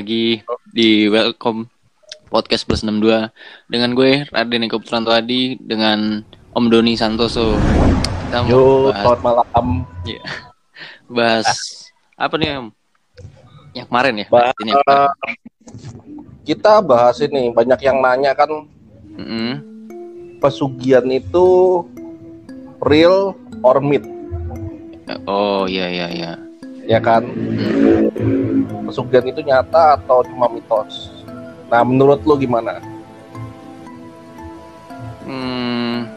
Lagi di Welcome Podcast Plus 62 dengan gue Raden Eko Putrantoadi dengan Om Doni Santoso. Kita Yo, bahas, selamat malam. bahas apa nih Om? Yang kemarin ya? Bahas, Ini kemarin. Kita bahas ini, banyak yang nanya kan Mm-mm. pesugihan itu real or myth, Oh iya iya iya. Ya kan? Pesugihan itu nyata atau cuma mitos? Nah, menurut lo gimana? Hmm,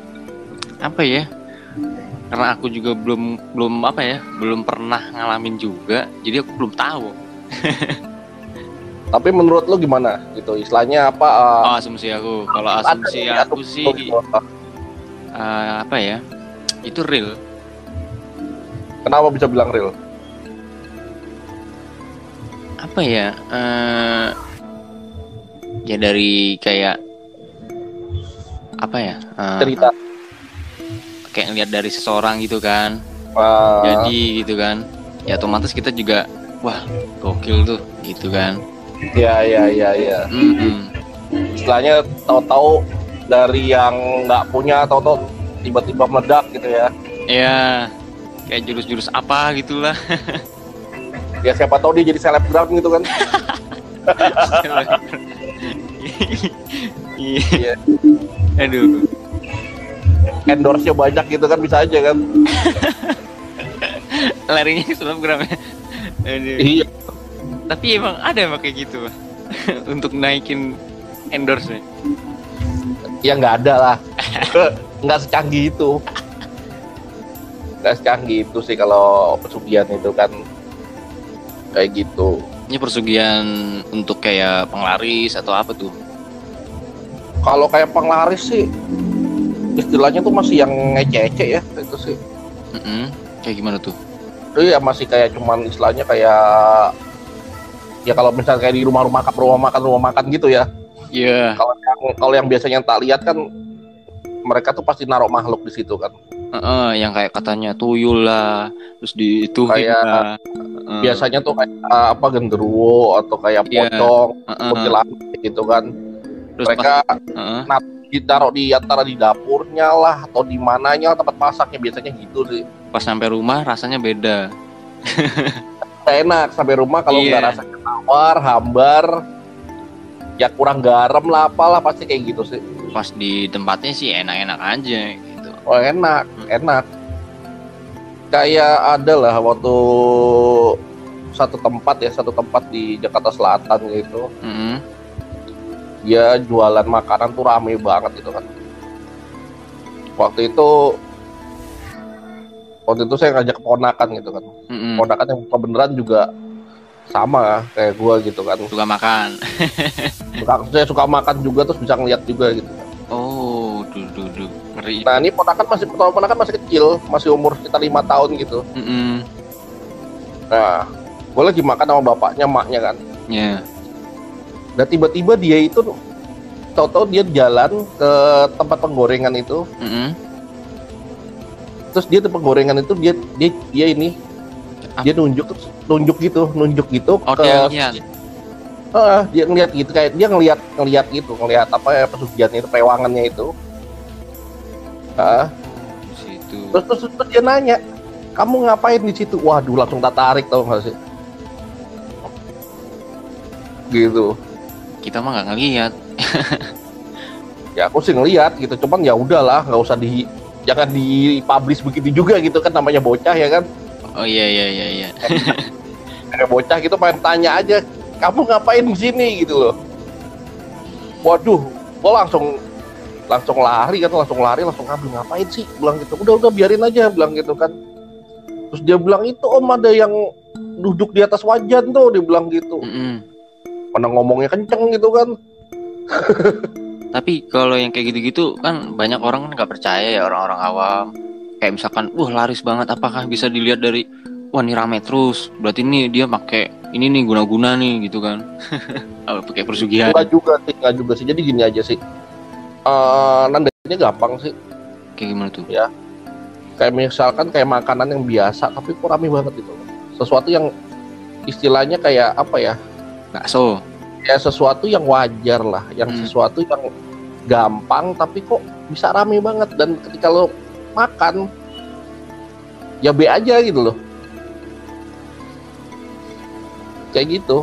apa ya? Karena aku juga belum belum apa ya, belum pernah ngalamin juga, jadi aku belum tahu. Tapi menurut lo gimana? Gitu, istilahnya apa? uh, Oh, asumsi aku. Kalau asumsi aku asumsi sih eh, apa ya? Itu real. Kenapa bisa bilang real? Apa ya? eh ya dari kayak apa ya? eh, Cerita. kayak ngeliat dari seseorang gitu kan. uh, Jadi gitu kan. Ya otomatis kita juga wah, gokil tuh gitu kan. ya, ya, ya, ya. Mm-mm. Istilahnya tahu-tahu dari yang nggak punya, tahu-tahu tiba-tiba meledak gitu ya. Ya, kayak jurus-jurus apa gitulah. Ya siapa tahu dia jadi selebgram gitu kan. Iya. Iya. Aduh. endorse-nya banyak gitu kan bisa aja kan. Larinya selebgram ya. Aduh. Iya. Tapi emang ada emang kayak gitu. Untuk naikin endorse nya Ya nggak ada lah. nggak secanggih itu. Nggak secanggih itu sih kalau pesugihan itu kan kayak gitu. Ini persugihan untuk kayak penglaris atau apa tuh? Kalau kayak penglaris sih istilahnya tuh masih yang ngece-ngece ya itu sih. Mm-mm. Kayak gimana tuh? Itu ya masih kayak cuman istilahnya kayak ya kalau misalnya kayak di rumah-rumah makan rumah makan rumah makan gitu ya. Iya. Kalau yang kalau yang biasanya tak lihat kan mereka tuh pasti naruh makhluk di situ kan. Heeh, yang kayak katanya tuyul lah, terus di itu Kayak Heeh. biasanya tuh kayak uh, apa genderuwo atau kayak Iya. pocong, Heeh. kuntilanak gitu kan. Terus Mereka pas, heeh. ditaruh di antara di dapurnya lah atau di mananya tempat masaknya biasanya gitu sih. pas sampai rumah rasanya beda. Enak sampai rumah kalau Iya. nggak rasanya tawar, hambar, ya kurang garam lah apalah pasti kayak gitu sih. Pas di tempatnya sih enak-enak aja. Oh enak, enak. Kayak ada lah waktu satu tempat ya satu tempat di Jakarta Selatan gitu. Mm-mm. dia jualan makanan tuh rame banget gitu kan waktu itu waktu itu saya ngajak keponakan gitu kan Mm-mm. keponakan yang kebenaran juga sama kayak gua gitu kan Suka makan. suka, saya suka makan juga terus bisa ngeliat juga gitu kan. Oh. Ngeri. nah ini ponakan masih ponakan masih kecil masih umur sekitar lima tahun gitu Mm-mm. nah gue lagi makan sama bapaknya maknya kan Ya. dan tiba-tiba dia itu tahu-tahu dia jalan ke tempat penggorengan itu Mm-mm. terus dia tempat penggorengan itu dia dia dia ini Apa? dia nunjuk nunjuk gitu nunjuk gitu Oh, ke dia. Heeh, dia ngeliat gitu kayak dia ngeliat ngeliat gitu ngeliat apa ya pesugihan itu pewangannya itu Di situ. terus, terus terus dia nanya kamu ngapain di situ? Waduh langsung tak tarik tau gak sih? Gitu. Kita mah nggak ngelihat. ya aku sih ngeliat gitu cuman ya udahlah nggak usah di jangan dipublish begitu juga gitu kan namanya bocah ya kan? Oh iya iya iya iya. kayak bocah gitu pengen tanya aja kamu ngapain di sini? Gitu loh. Waduh gua langsung langsung lari kan langsung lari langsung ngambil ngapain sih bilang gitu udah udah biarin aja bilang gitu kan terus dia bilang itu om ada yang duduk di atas wajan tuh dia bilang gitu Mm-mm. mana ngomongnya kenceng gitu kan Tapi kalau yang kayak gitu-gitu kan banyak orang kan nggak percaya ya orang-orang awam. Kayak misalkan, wah laris banget, apakah bisa dilihat dari, wah ini rame terus, berarti ini dia pakai ini nih guna-guna nih gitu kan. Pakai persugihan. enggak juga sih enggak juga sih jadi gini aja sih Eh nandanya gampang sih. Kayak gimana tuh? kayak misalkan kayak makanan yang biasa tapi kok rame banget gitu. Sesuatu yang istilahnya kayak apa ya? Bakso. Ya sesuatu yang wajar lah. Yang Hmm. sesuatu yang gampang tapi kok bisa rame banget. Dan ketika lo makan ya B aja gitu loh. Kayak gitu.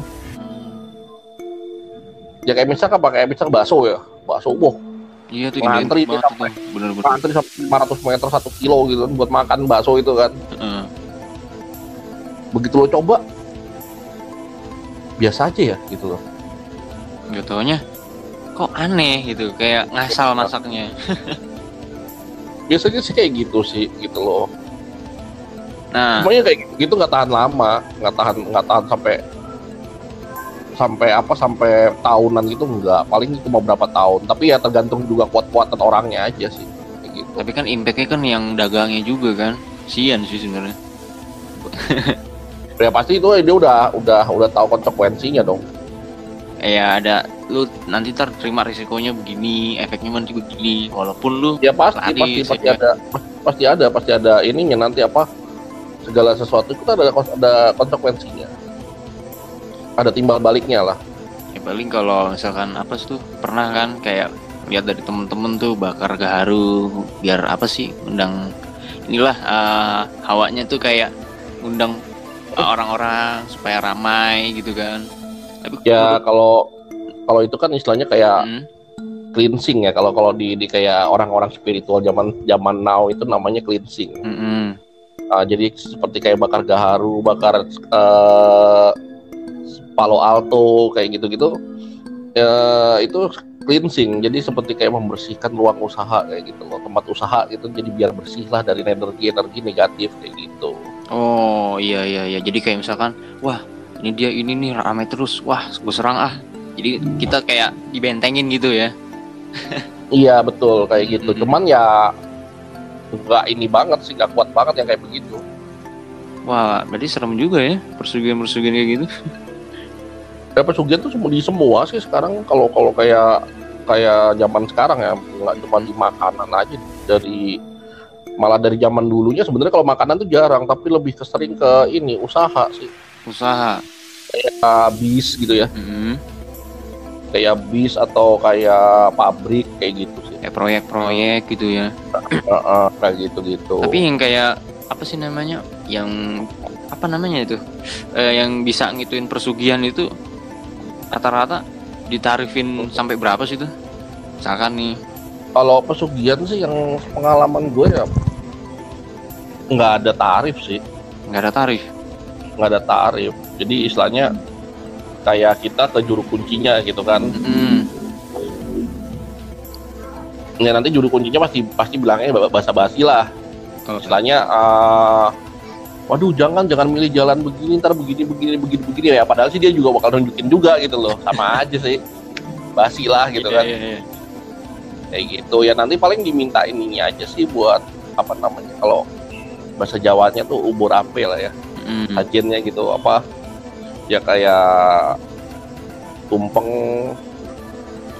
Ya kayak misalkan pakai misalkan bakso ya. Bakso wah iya tuh Ngantri banget tuh bener-bener antri sampai 500 meter satu kilo gitu kan buat makan bakso itu kan. Heeh. begitu lo coba biasa aja ya gitu loh. Nggak taunya kok aneh gitu kayak ngasal masaknya. Biasanya sih kayak gitu sih gitu loh. Nah. Semuanya kayak gitu, gitu nggak tahan lama nggak tahan nggak tahan sampai sampai apa sampai tahunan gitu nggak paling cuma berapa tahun. Tapi ya tergantung juga kuat-kuatan orangnya aja sih. Kayak gitu. Tapi kan impactnya kan yang dagangnya juga kan. Sian sih sebenarnya. Ya pasti itu dia udah udah udah tahu konsekuensinya dong. Ya ada. Lu nanti ntar terima risikonya begini efeknya nanti begini. Walaupun lu ya pasti Lari, pasti pasti ada. Pasti ada pasti ada ininya nanti apa. Segala sesuatu itu ada ada konsekuensinya ada timbal baliknya lah. Ya paling kalau misalkan apa sih tuh pernah kan kayak lihat dari temen-temen tuh bakar gaharu biar apa sih undang inilah eh, hawanya tuh kayak undang orang-orang supaya ramai gitu kan. Tapi ya kalau kalau itu kan istilahnya kayak Hmm, cleansing ya kalau kalau di, di kayak orang-orang spiritual zaman zaman now itu namanya cleansing. Mm, mm. Ah, jadi seperti kayak bakar gaharu bakar eh, palo alto kayak gitu-gitu ya itu cleansing. Jadi seperti kayak membersihkan ruang usaha kayak gitu loh. Tempat usaha gitu jadi biar bersih lah dari energi energi negatif kayak gitu. Oh iya iya iya. Jadi kayak misalkan wah ini dia ini nih ramai terus. Wah gue serang ah. Jadi kita kayak dibentengin gitu ya. Iya betul kayak gitu. Mm-mm. cuman ya nggak ini banget sih nggak kuat banget yang kayak begitu. Wah berarti serem juga ya persugihan-persugihan kayak gitu ya pesugihan tuh semua di semua sih sekarang kalau kalau kayak kayak zaman sekarang ya nggak cuma di makanan aja dari malah dari zaman dulunya sebenarnya kalau makanan tuh jarang tapi lebih kesering ke ini usaha sih. Usaha. Kayak bis gitu ya. Mm-mm. kayak bis atau kayak pabrik kayak gitu sih. Kayak proyek-proyek gitu ya. Kayak gitu gitu tapi yang kayak apa sih namanya yang apa namanya itu? Eh, yang bisa ngituin persugihan itu rata-rata ditarifin sampai berapa sih tuh misalkan nih. Kalau pesugihan sih yang pengalaman gue ya nggak ada tarif sih. Nggak ada tarif? Nggak ada tarif. Jadi istilahnya kayak kita ke juru kuncinya gitu kan. Mm-mm. ya nanti juru kuncinya pasti pasti bilangnya bahasa basi lah. Kalau istilahnya eh, waduh jangan jangan milih jalan begini ntar begini begini begini begini ya. Padahal sih dia juga bakal nunjukin juga gitu loh. Sama aja sih. Basi lah gitu Iya, kan. iya, iya. kayak gitu. Ya nanti paling diminta ininya aja sih buat apa namanya kalau bahasa Jawanya tuh ubur ape lah ya. Ajennya gitu apa ya kayak tumpeng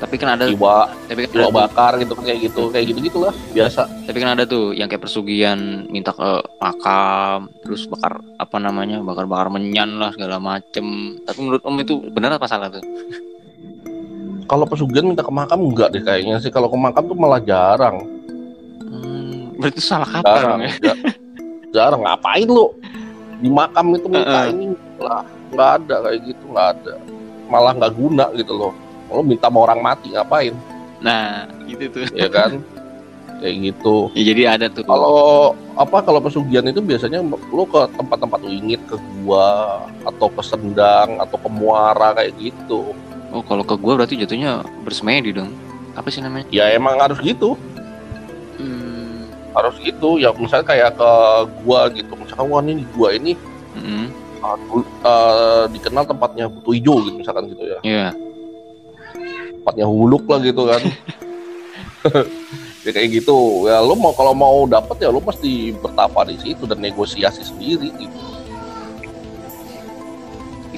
tapi kan ada jiwa tapi kan ada, tuh- bakar gitu kayak gitu kayak gitu gitulah biasa. Tapi kan ada tuh yang kayak persugihan minta ke makam terus bakar apa namanya bakar-bakar menyan lah segala macem. Tapi menurut om itu benar apa salah tuh? Kalau pesugihan minta ke makam enggak deh kayaknya sih. Kalau ke makam tuh malah jarang. Hmm, berarti salah kaprah jarang ya? Ja- jarang. Ngapain lu? Di makam itu minta Heeh. ini lah. Nggak ada kayak gitu nggak ada. Malah nggak guna gitu loh lo minta sama orang mati ngapain? Nah gitu tuh. Ya kan? Kayak gitu. Ya, jadi ada tuh. Kalau apa kalau pesugihan itu biasanya lo ke tempat-tempat wingit ke gua atau ke sendang atau ke muara kayak gitu. Oh kalau ke gua berarti jatuhnya bersemedi dong. Apa sih namanya? Ya emang harus gitu. Hmm. harus gitu. Ya misalnya kayak ke gua gitu. Misalkan wah ini gua ini mm, uh, uh, dikenal tempatnya butuh hijau gitu misalkan gitu ya. Iya. Tempatnya huluk lah gitu kan. Ya kayak gitu. Ya lo mau kalau mau dapat ya lo mesti bertapa di situ dan negosiasi sendiri gitu.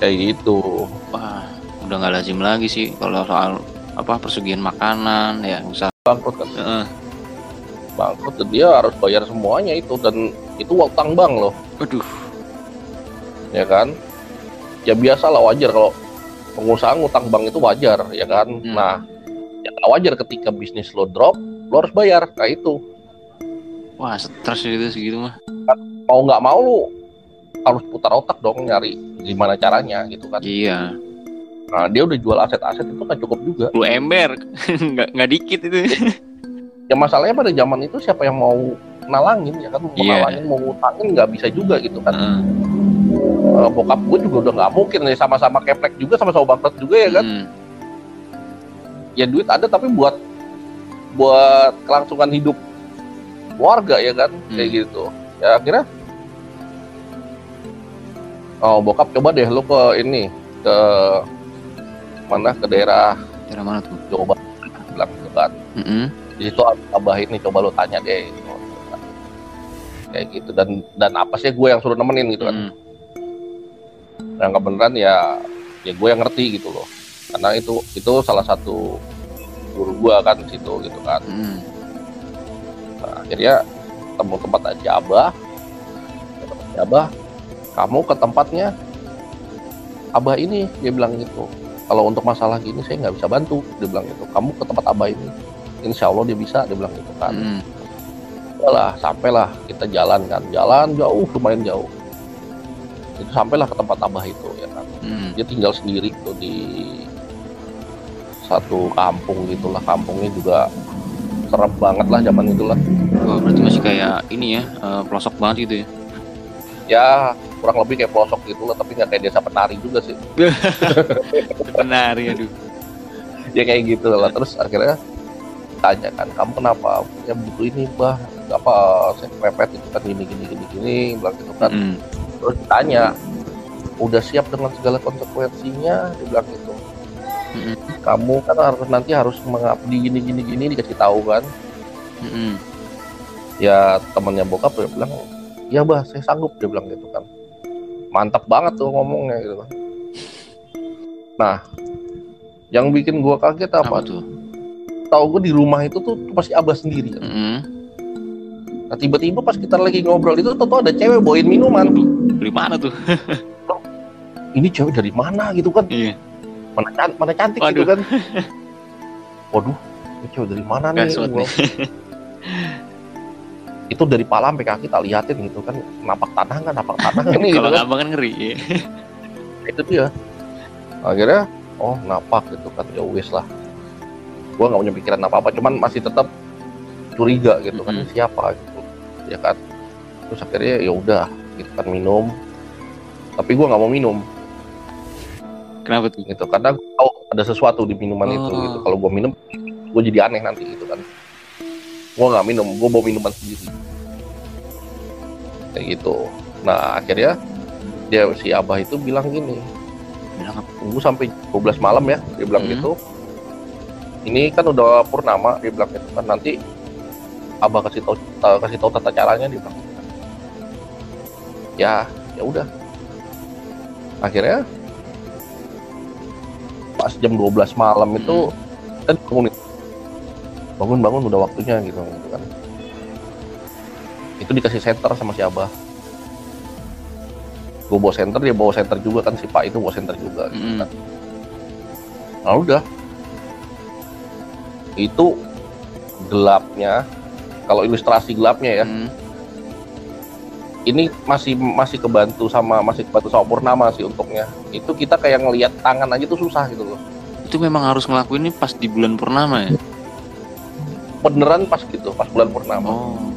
Kayak gitu. Wah udah nggak lazim lagi sih kalau soal apa persugihan makanan ya usaha bangkrut kan? Heeh. bangkrut dan dia harus bayar semuanya itu dan itu utang bank loh. Aduh. Ya kan? Ya biasa lah wajar kalau pengusaha ngutang bank itu wajar ya kan Hmm. nah ya nggak wajar ketika bisnis lo drop lo harus bayar nah itu Wah, stres itu segitu mah. mau nggak mau lo harus putar otak dong nyari gimana caranya gitu kan Iya. nah dia udah jual aset-aset itu kan cukup juga Lu ember. nggak nggak dikit itu. ya masalahnya pada zaman itu siapa yang mau nalangin ya kan mau Iya. nalangin mau ngutangin nggak bisa juga gitu kan Heeh. Eh, bokap gue juga udah nggak mungkin ya sama-sama keplek juga sama-sama bangkrut juga ya kan Mm. ya duit ada tapi buat buat kelangsungan hidup warga ya kan kayak Hmm. gitu ya akhirnya oh bokap coba deh lu ke ini ke mana ke daerah Daerah mana tuh? Barat bilang gitu kan Mm-mm. di situ abah ini coba lu tanya deh kayak gitu dan dan apa sih gue yang suruh nemenin gitu kan Mm. Yang kebenaran ya ya gue yang ngerti gitu loh karena itu itu salah satu guru gue kan di situ gitu kan Mm. Nah, akhirnya temu tempat aja Abah. Abah, kamu ke tempatnya Abah ini, dia bilang gitu. Kalau untuk masalah gini saya nggak bisa bantu, dia bilang gitu. Kamu ke tempat Abah ini, Insya Allah dia bisa, dia bilang gitu kan. Mm. Lah, sampailah kita jalan kan, jalan jauh, lumayan jauh. Itu sampailah ke tempat Abah itu ya kan. Mm. Dia tinggal sendiri tuh di satu kampung gitulah, kampungnya juga serem banget lah zaman itulah. Wah, berarti masih kayak ini ya, eh, pelosok banget gitu ya. ya kurang lebih kayak pelosok gitu lah tapi nggak kayak desa penari juga sih Benar ya, aduh. ya kayak gitu lah terus akhirnya tanya kan kamu kenapa ya butuh ini bah apa saya pepet itu kan gini gini gini gini bilang gitu kan Mm. Terus tanya udah siap dengan segala konsekuensinya dia bilang gitu Mm-mm. kamu kan harus nanti harus mengabdi gini gini gini dikasih tahu kan Mm-mm. ya temannya bokap dia bilang ya bah saya sanggup dia bilang gitu kan mantap banget tuh ngomongnya gitu kan nah yang bikin gua kaget Apa apa, tuh? tahu gue di rumah itu tuh pasti abah sendiri kan. Mm-mm. Nah tiba-tiba pas kita lagi ngobrol itu tuh ada cewek bawain minuman. Dari mana tuh? ini cewek dari mana gitu kan? Iya. mana, can- mana cantik gitu kan? Waduh ini cewek dari mana nih? Nih. itu dari pala sampai kaki tak liatin gitu kan. Napak tanah kan napak tanah ini gitu Kalau kan? abang kan ngeri. Iya. itu dia. Akhirnya oh napak gitu kan. Ya wis lah. Gua nggak punya pikiran apa apa cuman masih tetap curiga gitu kan. Mhm. ini siapa gitu ya kan. Terus akhirnya ya udah gitu kan minum. Tapi gua nggak mau minum. Kenapa tuh? gitu karena gua tahu ada sesuatu di minuman itu Oh. gitu. Kalau gua minum gua jadi aneh nanti gitu kan. Gua nggak minum gua bawa minuman sendiri. Kayak gitu. Nah akhirnya dia si abah itu bilang gini. Bilang apa? tunggu sampai 12 malam ya dia bilang Hmm. gitu. Ini kan udah purnama dia bilang gitu kan. Nanti abah kasih tahu ta- kasih tahu tata caranya dia bilang ya ya udah. Akhirnya pas jam 12 malam itu kan bangun bangun bangun udah waktunya gitu, gitu kan. Itu dikasih center sama si abah. Gue bawa center dia bawa center juga kan si pak itu bawa center juga gitu Mm-mm. kan. Nah udah. Itu gelapnya kalau ilustrasi gelapnya ya Mm. ini masih masih kebantu sama masih kebantu sama purnama sih untuknya itu kita kayak ngelihat tangan aja tuh susah gitu loh Itu memang harus ngelakuin ini pas di bulan purnama ya? beneran pas gitu pas bulan purnama Oh,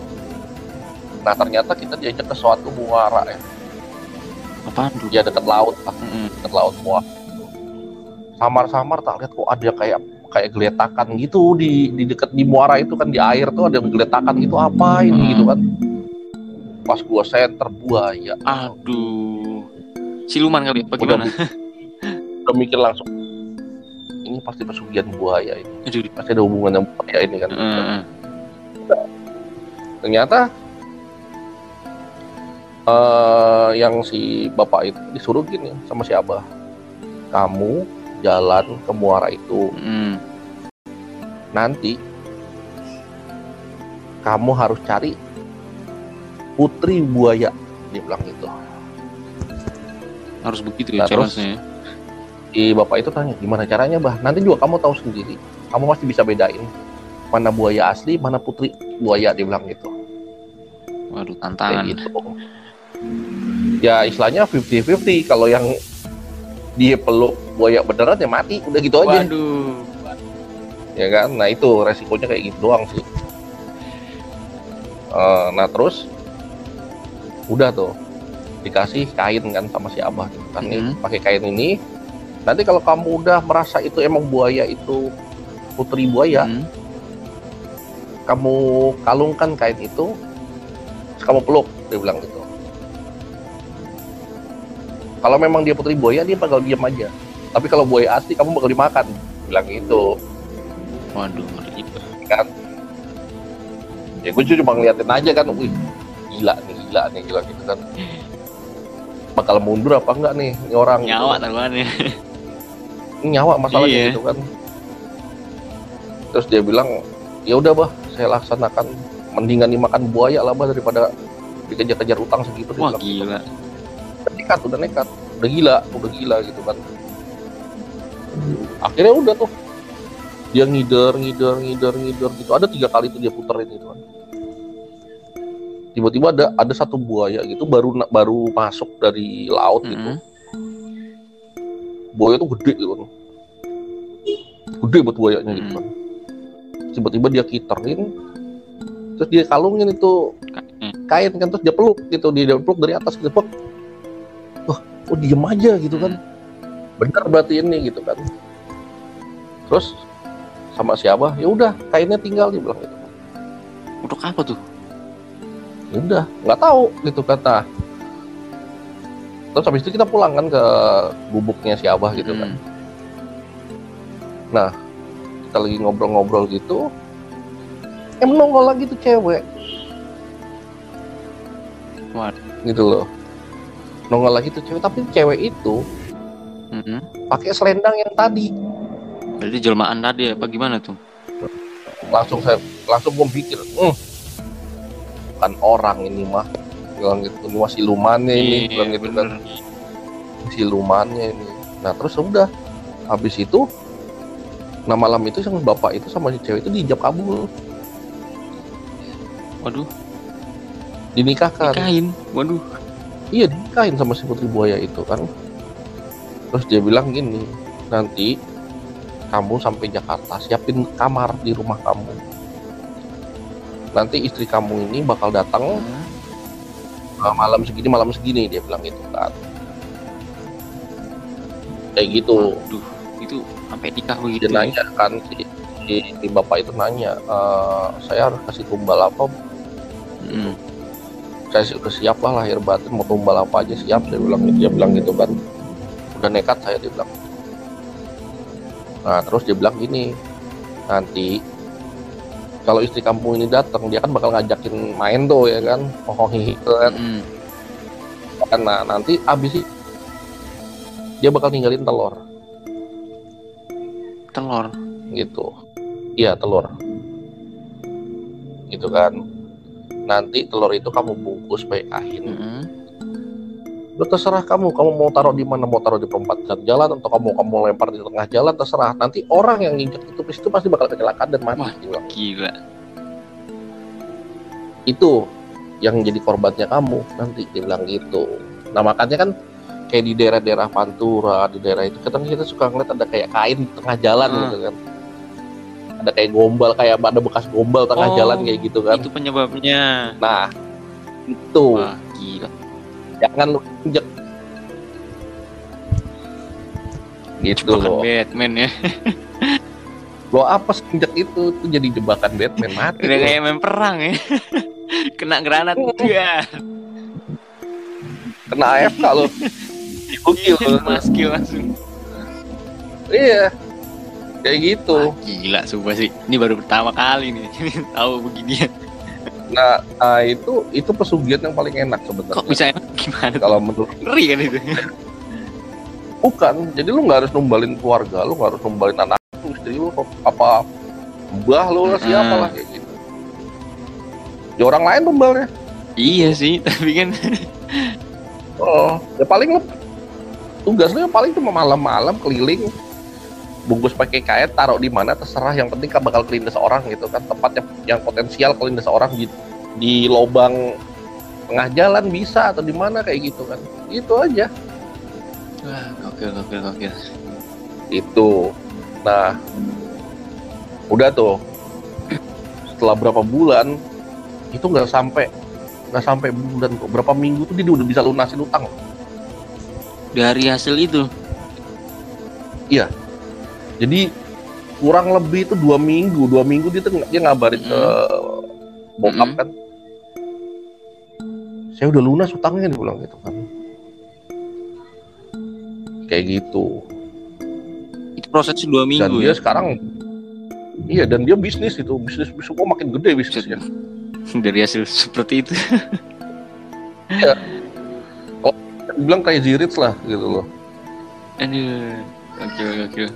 nah ternyata kita diajak ke suatu muara ya apaan tuh? ya dekat laut lah Mm-mm. dekat laut muara samar-samar tak lihat kok ada kayak kayak geletakan gitu di di dekat di muara itu kan di air tuh ada geletakan gitu apa ini Hmm. gitu kan pas gua senter buaya Aduh. Siluman kali apa gimana? udah mikir langsung ini pasti pesugihan buaya ini Aduh. pasti ada hubungan dengan buaya ini kan Heeh. ternyata eh yang si bapak itu disuruh gini sama si abah kamu jalan ke muara itu Mm. nanti kamu harus cari putri buaya dia bilang gitu Harus begitu ya Nah, terus? challenge-nya ya. si bapak itu tanya gimana caranya bah nanti juga kamu tahu sendiri kamu pasti bisa bedain mana buaya asli mana putri buaya dia bilang gitu Waduh, kayak tantangan. gitu ya istilahnya 50-50 kalau yang dia peluk buaya beneran ya mati. Udah gitu aja. Waduh. ya kan? Nah itu resikonya kayak gitu doang sih. Eh, nah terus udah tuh. Dikasih kain kan sama si abah gitu kan nih Mhm. pakai kain ini. Nanti kalau kamu udah merasa itu emang buaya itu putri buaya Hmm. kamu kalungkan kain itu terus kamu peluk dia bilang gitu kalau memang dia putri buaya dia bakal diam aja tapi kalau buaya asli kamu bakal dimakan bilang gitu Waduh, ngeri. kan ya gue cuma ngeliatin aja kan wih gila nih gila nih gila gitu kan bakal mundur apa enggak nih ini orang gitu Nyawa kan. taruhannya. Ini nyawa masalahnya Iya. gitu kan terus dia bilang ya udah bah saya laksanakan mendingan dimakan buaya lah bah daripada dikejar-kejar utang segitu Wah, bilang gitu. Nekat udah nekat. Udah gila udah gila gitu kan. Akhirnya udah tuh. Dia ngider ngider ngider ngider gitu. Ada tiga kali tuh dia puterin gitu kan. Tiba-tiba ada ada satu buaya gitu baru baru masuk dari laut gitu. Mhm. buaya tuh gede gitu kan. Gede buat buayanya gitu Hmm. kan. Tiba-tiba dia kiterin terus dia kalungin itu Kain. kain kan terus dia peluk gitu dia peluk dari atas gitu peluk oh diem aja gitu kan. Bener berarti ini gitu kan. Terus sama si abah ya udah kainnya tinggal dia bilang gitu. Untuk apa tuh? ya udah nggak tahu gitu kata. Terus habis itu kita pulang kan ke gubuknya si abah gitu kan. Hmm. kita lagi ngobrol-ngobrol gitu em nongol lagi tuh cewek. Wah. gitu loh nongol lagi tuh cewek tapi cewek itu Mhm. pakai selendang yang tadi. Berarti jelmaan tadi apa gimana tuh? langsung saya langsung gue pikir hmm, bukan orang ini mah. Bilang gitu ini masih silumannya ini. Iya, bilang gitu kan. silumannya ini. Nah terus udah. Habis itu nah malam itu yang bapak itu sama si cewek itu diijab kabul. Waduh, dinikahkan kain. Waduh. Iya dinikahin sama si putri buaya itu kan terus dia bilang gini nanti kamu sampai Jakarta siapin kamar di rumah kamu nanti istri kamu ini bakal datang Hmm. malam segini malam segini dia bilang gitu kan kayak gitu Waduh, itu sampai nikah dia begitu. ya? nanya kan si, si, si bapak itu nanya "Eh, saya harus kasih tumbal apa Hmm. Saya sih udah siap lah lahir batin mau tumbal apa aja siap saya bilang gitu dia bilang gitu kan. Udah nekat saya dia bilang. Nah terus dia bilang gini nanti kalau istri kamu ini datang dia kan bakal ngajakin main tuh ya kan? Oh hihi kan. Hmm. nah nanti abis itu dia bakal ninggalin telur. Telur. gitu. Iya telur. Gitu kan nanti telur itu kamu bungkus pakai kain Hmm. Udah terserah kamu, kamu mau taruh di mana, mau taruh di perempatan jalan atau kamu kamu lempar di tengah jalan terserah. Nanti orang yang nginjek itu itu pasti bakal kecelakaan dan mati. Wah. bilang. Gila. Itu yang jadi korbannya kamu nanti dia bilang gitu. Nah makanya kan kayak di daerah-daerah Pantura, di daerah itu kadang kita suka ngeliat ada kayak kain di tengah jalan Hmm. gitu kan. Ada kayak gombal, kayak ada bekas gombal tengah Oh, jalan kayak gitu kan. Itu penyebabnya. Nah itu Wah, gila. jangan lu injek. Gitu Jebakan loh. Batman ya. lo apa injek itu itu jadi jebakan Batman mati Udah kayak main perang ya. Kena granat. Ya. kena AFK lo gokil Maskil langsung. iya kayak gitu. Wah, gila sumpah sih. Ini baru pertama kali nih. Tahu beginian. nah, nah, itu itu pesugihan yang paling enak sebenarnya. Kok bisa enak? Gimana? kalau menurut Ngeri kan itu. bukan. Jadi lu nggak harus numbalin keluarga lu nggak harus numbalin anak lu istri lu apa mbah lu lah siapa lah kayak gitu. Ya orang lain numbalnya. Iya sih, tapi kan oh ya paling lu tugasnya paling cuma malam-malam keliling bungkus pakai kain taruh di mana terserah. Yang penting kan bakal kelindes orang gitu kan. Tempat yang, yang potensial kelindes orang di, di lubang tengah jalan bisa atau di mana kayak gitu kan. Itu aja. Wah, gokil, gokil, gokil. itu. Nah udah tuh. Setelah berapa bulan itu nggak sampai nggak sampai bulan kok. Berapa minggu tuh dia udah bisa lunasin utang. Dari hasil itu, jadi kurang lebih itu dua minggu. Dua minggu dia tuh dia ngabarin ke bokap Mm-mm. kan. Saya udah lunas utangnya dia bilang gitu kan. Kayak gitu. Itu prosesnya dua dan minggu dia ya. sekarang iya dan dia bisnis itu. Bisnis semua makin gede bisnisnya. Dari hasil seperti itu. bilang kayak Zirits lah gitu loh. Aduh, gokil, gokil.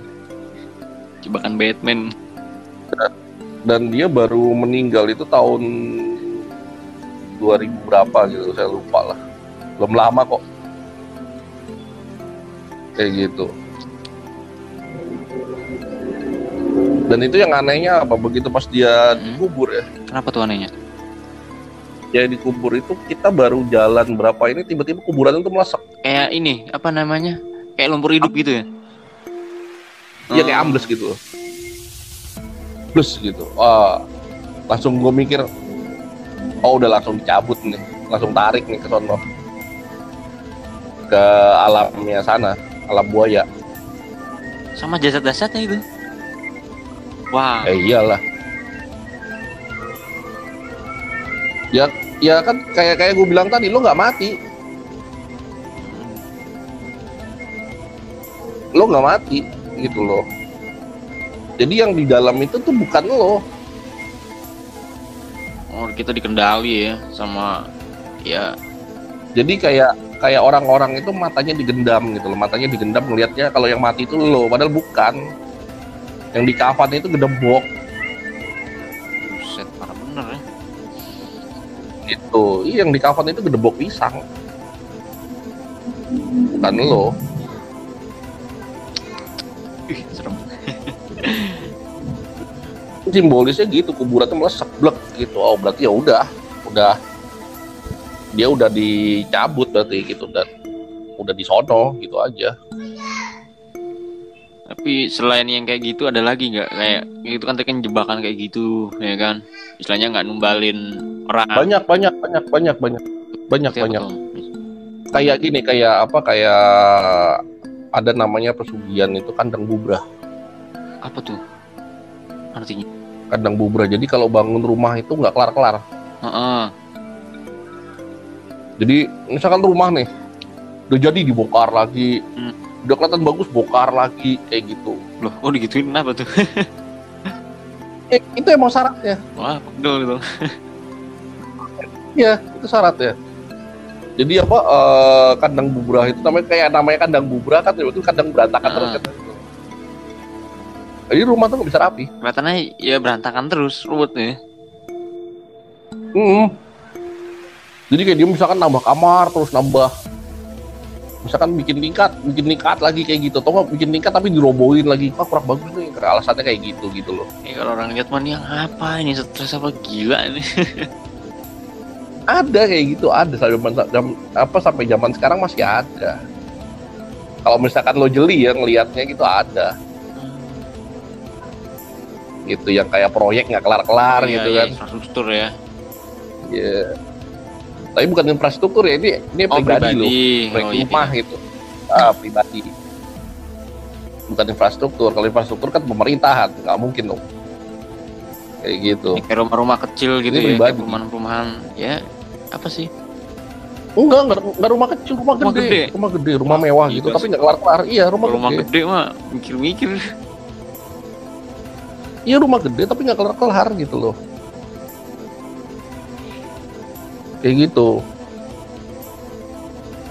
Jebakan Batman. dan dia baru meninggal itu tahun 2000 berapa gitu saya lupa lah belum lama kok kayak gitu dan itu yang anehnya apa begitu pas dia Hmm. dikubur ya Kenapa tuh anehnya? dia dikubur itu kita baru jalan berapa ini tiba-tiba kuburan itu melesek Kayak ini, apa namanya? Kayak lumpur hidup gitu ya? Iya kayak ambles gitu. Plus gitu. Wah, langsung gue mikir, oh udah langsung dicabut nih, langsung tarik nih ke sono. Ke alamnya sana, alam buaya. Sama jasad-jasadnya itu. Wah, Eh iyalah. Ya, ya kan kayak kayak gue bilang tadi, lo nggak mati, lo nggak mati, gitu loh. Jadi yang di dalam itu tuh bukan lo, oh kita dikendali ya sama ya. Jadi kayak kayak orang-orang itu matanya digendam gitu loh. Matanya digendam ngelihatnya kalau yang mati itu lo. Padahal bukan. Yang di kafan itu gedebok. Buset parah bener ya. gitu. Iya yang di kafan itu gedebok pisang. Bukan lo simbolisnya gitu kuburannya melesek blek gitu oh berarti ya udah udah dia udah dicabut berarti gitu dan udah disono gitu aja Tapi selain yang kayak gitu ada lagi nggak kayak itu kan tadi kan jebakan kayak gitu ya kan? Istilahnya nggak numbalin orang. banyak banyak banyak banyak banyak banyak Seperti apa banyak tuh? kayak gini kayak apa kayak ada namanya pesugihan itu kandang bubrah Apa tuh? Artinya? Kandang bubrah jadi kalau bangun rumah itu nggak kelar kelar Heeh. jadi misalkan rumah nih udah jadi dibongkar lagi Hmm. udah kelihatan bagus bongkar lagi kayak gitu Loh, oh digituin apa tuh? eh, itu emang syaratnya Wah, pegel gitu. Iya, itu syaratnya. Jadi apa eh, kandang bubrah itu namanya kayak namanya kandang bubrah kan itu kandang berantakan Ah. terus kan. Jadi rumah tuh nggak bisa rapi. Kelihatannya ya berantakan terus ruwetnya. Hmm. Jadi kayak dia misalkan nambah kamar terus nambah misalkan bikin tingkat, bikin tingkat lagi kayak gitu. Atau bikin tingkat tapi dirobohin lagi. Wah kurang bagus nih. Karena alasannya kayak gitu gitu loh. Ya kalau orang lihat mah yang apa ini stres apa gila ini. Ada kayak gitu, ada sampai zaman jam- apa sampai zaman sekarang masih ada. Kalau misalkan lo jeli ya ngelihatnya gitu ada. Gitu yang kayak proyek nggak kelar-kelar Iya, gitu iya, kan. Infrastruktur ya. Iya. Tapi bukan infrastruktur ya, ini ini Oh, pribadi, pribadi. loh, proyek Oh, iya. rumah gitu. Ah, pribadi. Bukan infrastruktur. Kalau infrastruktur kan pemerintahan, nggak mungkin dong. Kayak gitu. Ini Kayak rumah-rumah kecil gitu Ini ya, perumahan-perumahan. Ya, apa sih? Enggak, enggak, enggak rumah kecil, rumah, Rumah gede. gede. Rumah gede, rumah mewah Gila gitu, tapi nggak kelar-kelar. Iya, rumah, rumah gede. gede mah mikir-mikir. Iya, rumah gede tapi nggak kelar-kelar gitu loh. Kayak gitu.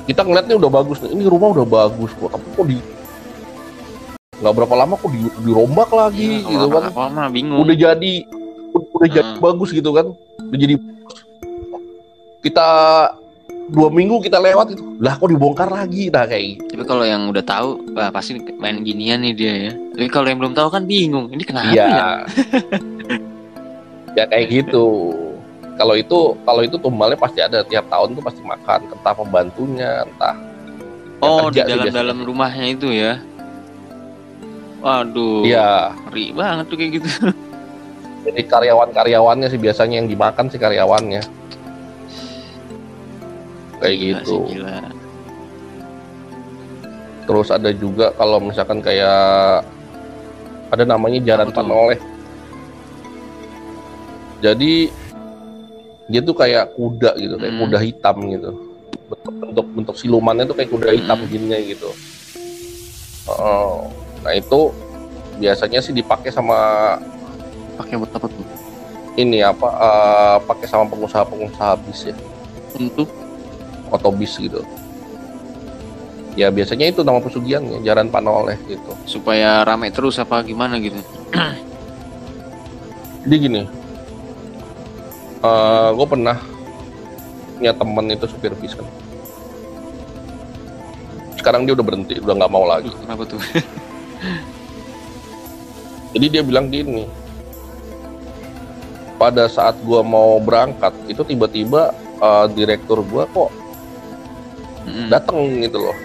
Kita ngeliatnya udah bagus nih. Ini rumah udah bagus kok, tapi kok di nggak berapa lama kok di, dirombak lagi Iya, gitu kan. apa mah bingung. Udah jadi udah jadi Hmm. bagus gitu kan. Udah jadi kita dua minggu kita lewat itu lah kok dibongkar lagi nah kayak gitu. Tapi kalau yang udah tahu, wah pasti main ginian nih dia ya. Tapi kalau yang belum tahu kan bingung. Ini kenapa Iya. ya? ya kayak gitu. Kalau itu kalau itu tumbalnya pasti ada tiap tahun tuh pasti makan, entah pembantunya, entah Oh, di dalam-dalam rumahnya itu ya. Waduh. Iya, Ngeri banget tuh kayak gitu. jadi karyawan-karyawannya sih biasanya yang dimakan sih karyawannya. Kayak Gila gitu. sih, gila. Terus ada juga kalau misalkan kayak ada namanya tuh? panoleh. Jadi dia tuh kayak kuda gitu, kayak Hmm. kuda hitam gitu. Bentuk bentuk bentuk silumannya tuh kayak kuda hitam Hmm. gini gitu. Oh, nah itu biasanya sih dipakai sama Pakai buat apa tuh? ini apa eh, pakai sama pengusaha-pengusaha bis ya, Untuk otobis gitu. Ya biasanya itu nama pesugihannya, jaran panoleh gitu. supaya rame terus apa gimana gitu. Jadi gini, gue pernah punya temen itu supir bis kan. Sekarang dia udah berhenti, udah nggak mau lagi. Kenapa tuh? Jadi dia bilang gini, pada saat gue mau berangkat itu tiba-tiba eh, direktur gue kok Mm-mm. datang gitu loh,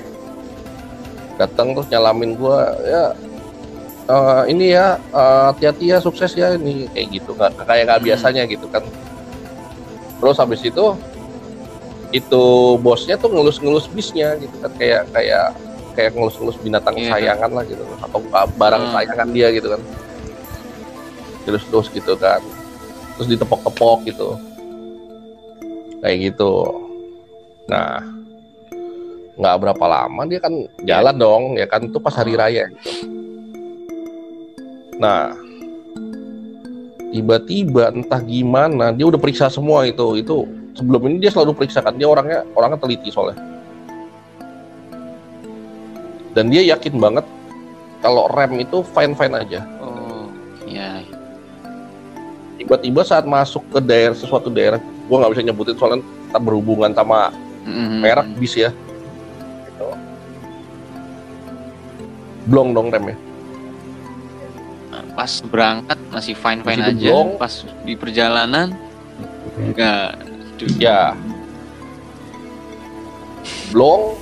datang terus nyalamin gue ya. eh, ini ya eh, hati-hati ya sukses ya ini kayak gitu nggak kayak nggak Hmm. biasanya gitu kan terus habis itu itu bosnya tuh ngelus-ngelus bisnya gitu kan kayak kayak kayak ngelus-ngelus binatang Iya. kesayangan lah gitu atau nggak barang Hmm. kesayangan dia gitu kan terus-terus gitu kan terus ditepok-tepok gitu kayak gitu nah nggak berapa lama dia kan jalan dong ya kan itu pas hari Hmm. raya gitu. nah tiba-tiba entah gimana dia udah periksa semua itu itu sebelum ini dia selalu periksa kan dia orangnya orangnya teliti soalnya dan dia yakin banget kalau rem itu fine fine aja Oh, ya. tiba-tiba saat masuk ke daerah sesuatu daerah gua nggak bisa nyebutin soalnya tak berhubungan sama Mm-mm. merek bis ya blong dong remnya Pas berangkat masih fine fine Masih aja. diblong. Pas di perjalanan enggak. Ya blong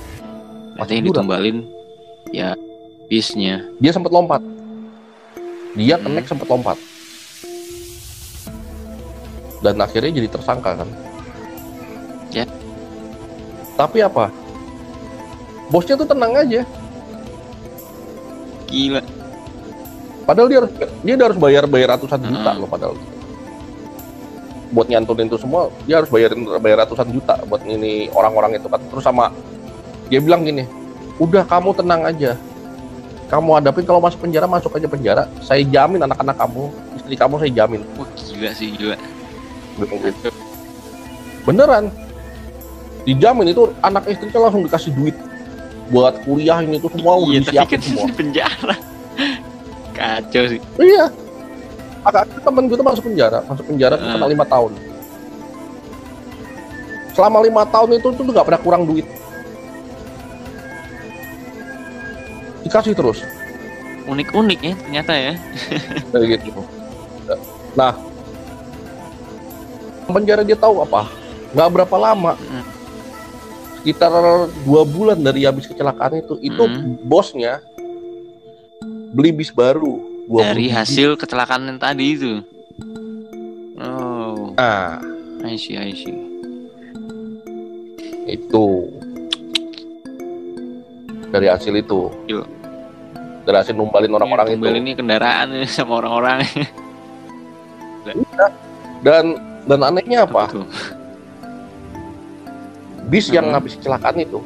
yang Masih kurang. ditumbalin ya bisnya. dia sempat lompat dia Hmm. kenek sempat lompat dan akhirnya jadi tersangka kan Ya. tapi apa bosnya tuh tenang aja Gila. padahal dia harus dia harus bayar bayar ratusan juta Hmm. loh padahal. Buat nyantunin itu semua dia harus bayarin bayar ratusan juta buat ini orang-orang itu kan. Terus sama dia bilang gini udah kamu tenang aja. Kamu hadapin kalau masuk penjara masuk aja penjara. Saya jamin anak-anak kamu istri kamu saya jamin. Wah, gila sih gila. Beneran. Dijamin itu anak istrinya langsung dikasih duit buat kuliah ini tuh semua udah Iya, tapi disiapin kan semua di penjara. Kacau sih. iya kakak temen gue tuh masuk penjara masuk penjara tuh Hmm. kena lima tahun selama lima tahun itu tuh nggak pernah kurang duit dikasih terus Unik-unik ya ternyata ya. kayak gitu nah penjara dia tahu apa nggak berapa lama Mm. Sekitar dua bulan dari habis kecelakaan itu itu Mm. bosnya beli bis baru 20 Dari biji. hasil kecelakaan yang tadi itu. Oh, nah I see, I see. itu dari hasil itu Iya. dari hasil numbalin orang-orang itu ini kendaraan sama orang-orang. dan dan anehnya apa tuh? Bis yang Hmm. habis kecelakaan itu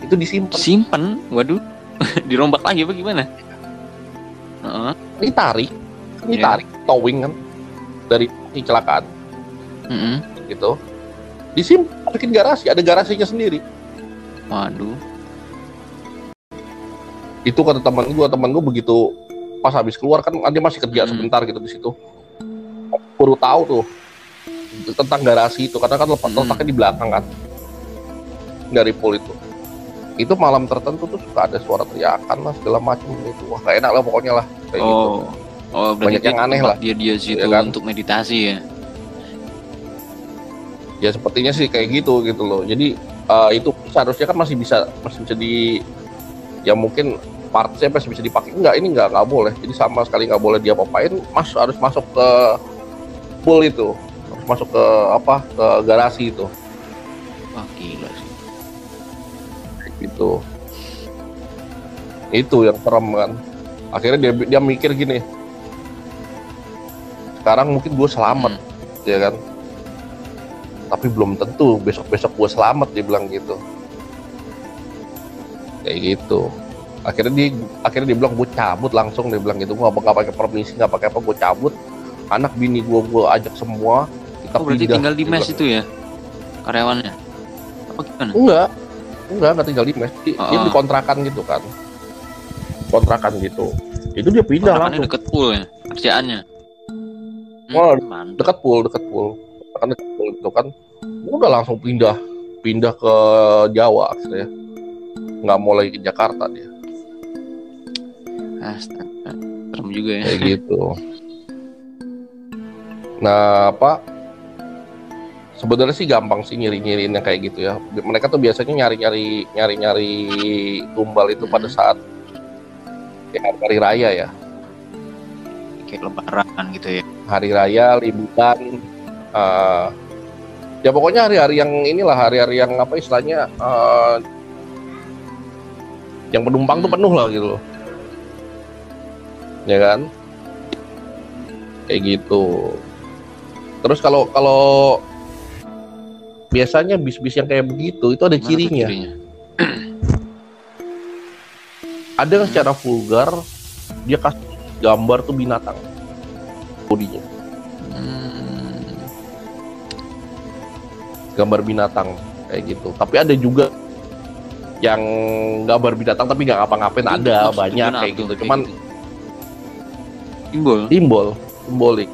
itu disimpan Simpen, waduh. Dirombak lagi apa gimana? Heeh. ditarik Iya. ditarik towing kan dari kecelakaan Mm-mm. gitu disimpan bikin garasi ada garasinya sendiri Waduh. itu kata teman gua teman gua begitu pas habis keluar kan dia masih kerja Hmm. sebentar gitu di situ baru tahu tuh tentang garasi itu karena kan lepas Hmm. letaknya di belakang kan dari pool itu itu malam tertentu tuh suka ada suara teriakan lah segala macam gitu wah gak enak lah pokoknya lah kayak gitu Oh. Oh, berarti Banyak yang aneh lah. Dia dia situ Iya kan? untuk meditasi ya. ya sepertinya sih kayak gitu gitu loh jadi eh, itu seharusnya kan masih bisa masih bisa di ya mungkin partnya masih bisa dipakai enggak ini enggak nggak boleh jadi sama sekali nggak boleh dia apain mas harus masuk ke pool itu masuk ke apa ke garasi itu. Wah, gila sih. Gitu. Itu yang serem kan. Akhirnya dia dia mikir gini. Sekarang mungkin gue selamat Hmm. ya kan? Tapi belum tentu besok besok gue selamat dia bilang gitu. Kayak gitu. Akhirnya dia akhirnya dia bilang gue cabut langsung dia bilang gitu. Gue nggak pakai permisi nggak pakai apa gue cabut. Anak bini gue gue ajak semua kita Oh, berarti pindah tinggal di dia mes itu ya? Karyawannya. Apa gimana? enggak enggak nggak tinggal di mes dia, dia Oh. di kontrakan gitu kan kontrakan gitu itu dia pindah langsung deket pool ya kerjaannya. Oh, mantap. dekat pool dekat pool kan dekat pool itu kan udah langsung pindah pindah ke Jawa akhirnya nggak mau lagi ke Jakarta dia Astaga. Serem juga ya. kayak gitu nah apa sebenarnya sih gampang sih nyiri nyiriin yang kayak gitu ya mereka tuh biasanya nyari nyari nyari nyari tumbal itu pada Hmm. saat ya, hari raya ya Kayak lebaran gitu ya. hari raya liburan eh, ya pokoknya hari-hari yang inilah hari-hari yang apa istilahnya eh, yang penumpang tuh Hmm. penuh lah gitu loh ya kan kayak gitu terus kalau kalau biasanya bis-bis yang kayak begitu itu ada tuh cirinya ada yang secara vulgar dia kasih gambar tuh binatang bodinya Hmm. gambar binatang kayak gitu. Tapi ada juga yang gambar binatang tapi nggak ngapa-ngapain ada Maksud banyak kayak gitu. Cuman simbol. simbol, simbolik,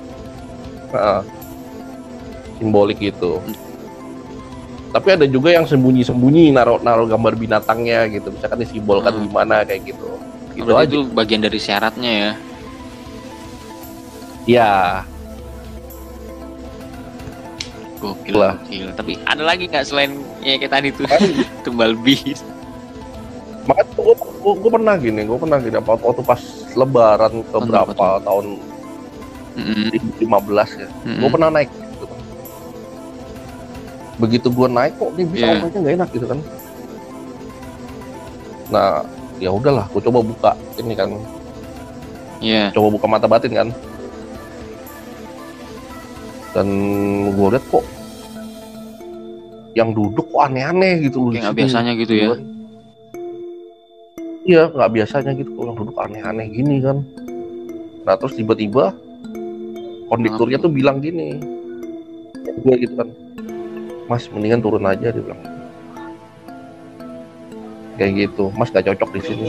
Heeh. simbolik gitu. Tapi ada juga yang sembunyi-sembunyi naruh naruh gambar binatangnya gitu. Misalkan disimbolkan Hmm. gimana kayak gitu. Berarti aja. itu bagian dari syaratnya ya. Ya, Gokil, Lah. gokil. Tapi ada lagi nggak selain ya kayak tadi tuh tumbal bis? makanya gue, gue, gue pernah gini, gue pernah gini apa waktu pas Lebaran ke Tahun berapa tahun Mm-mm. 2015 ya. Gue pernah naik. Begitu gue naik kok dia bisa obatnya nggak enak gitu kan. Nah ya udahlah gue coba buka ini kan. Iya. coba buka mata batin kan. Dan gue lihat kok yang duduk kok aneh-aneh gitu loh nggak biasanya gitu ya. iya nggak biasanya gitu kok yang duduk aneh-aneh gini kan. Nah terus tiba-tiba konduktornya tuh bilang gini. Gue gitu kan mas mendingan turun aja dia bilang kayak gitu mas gak cocok di sini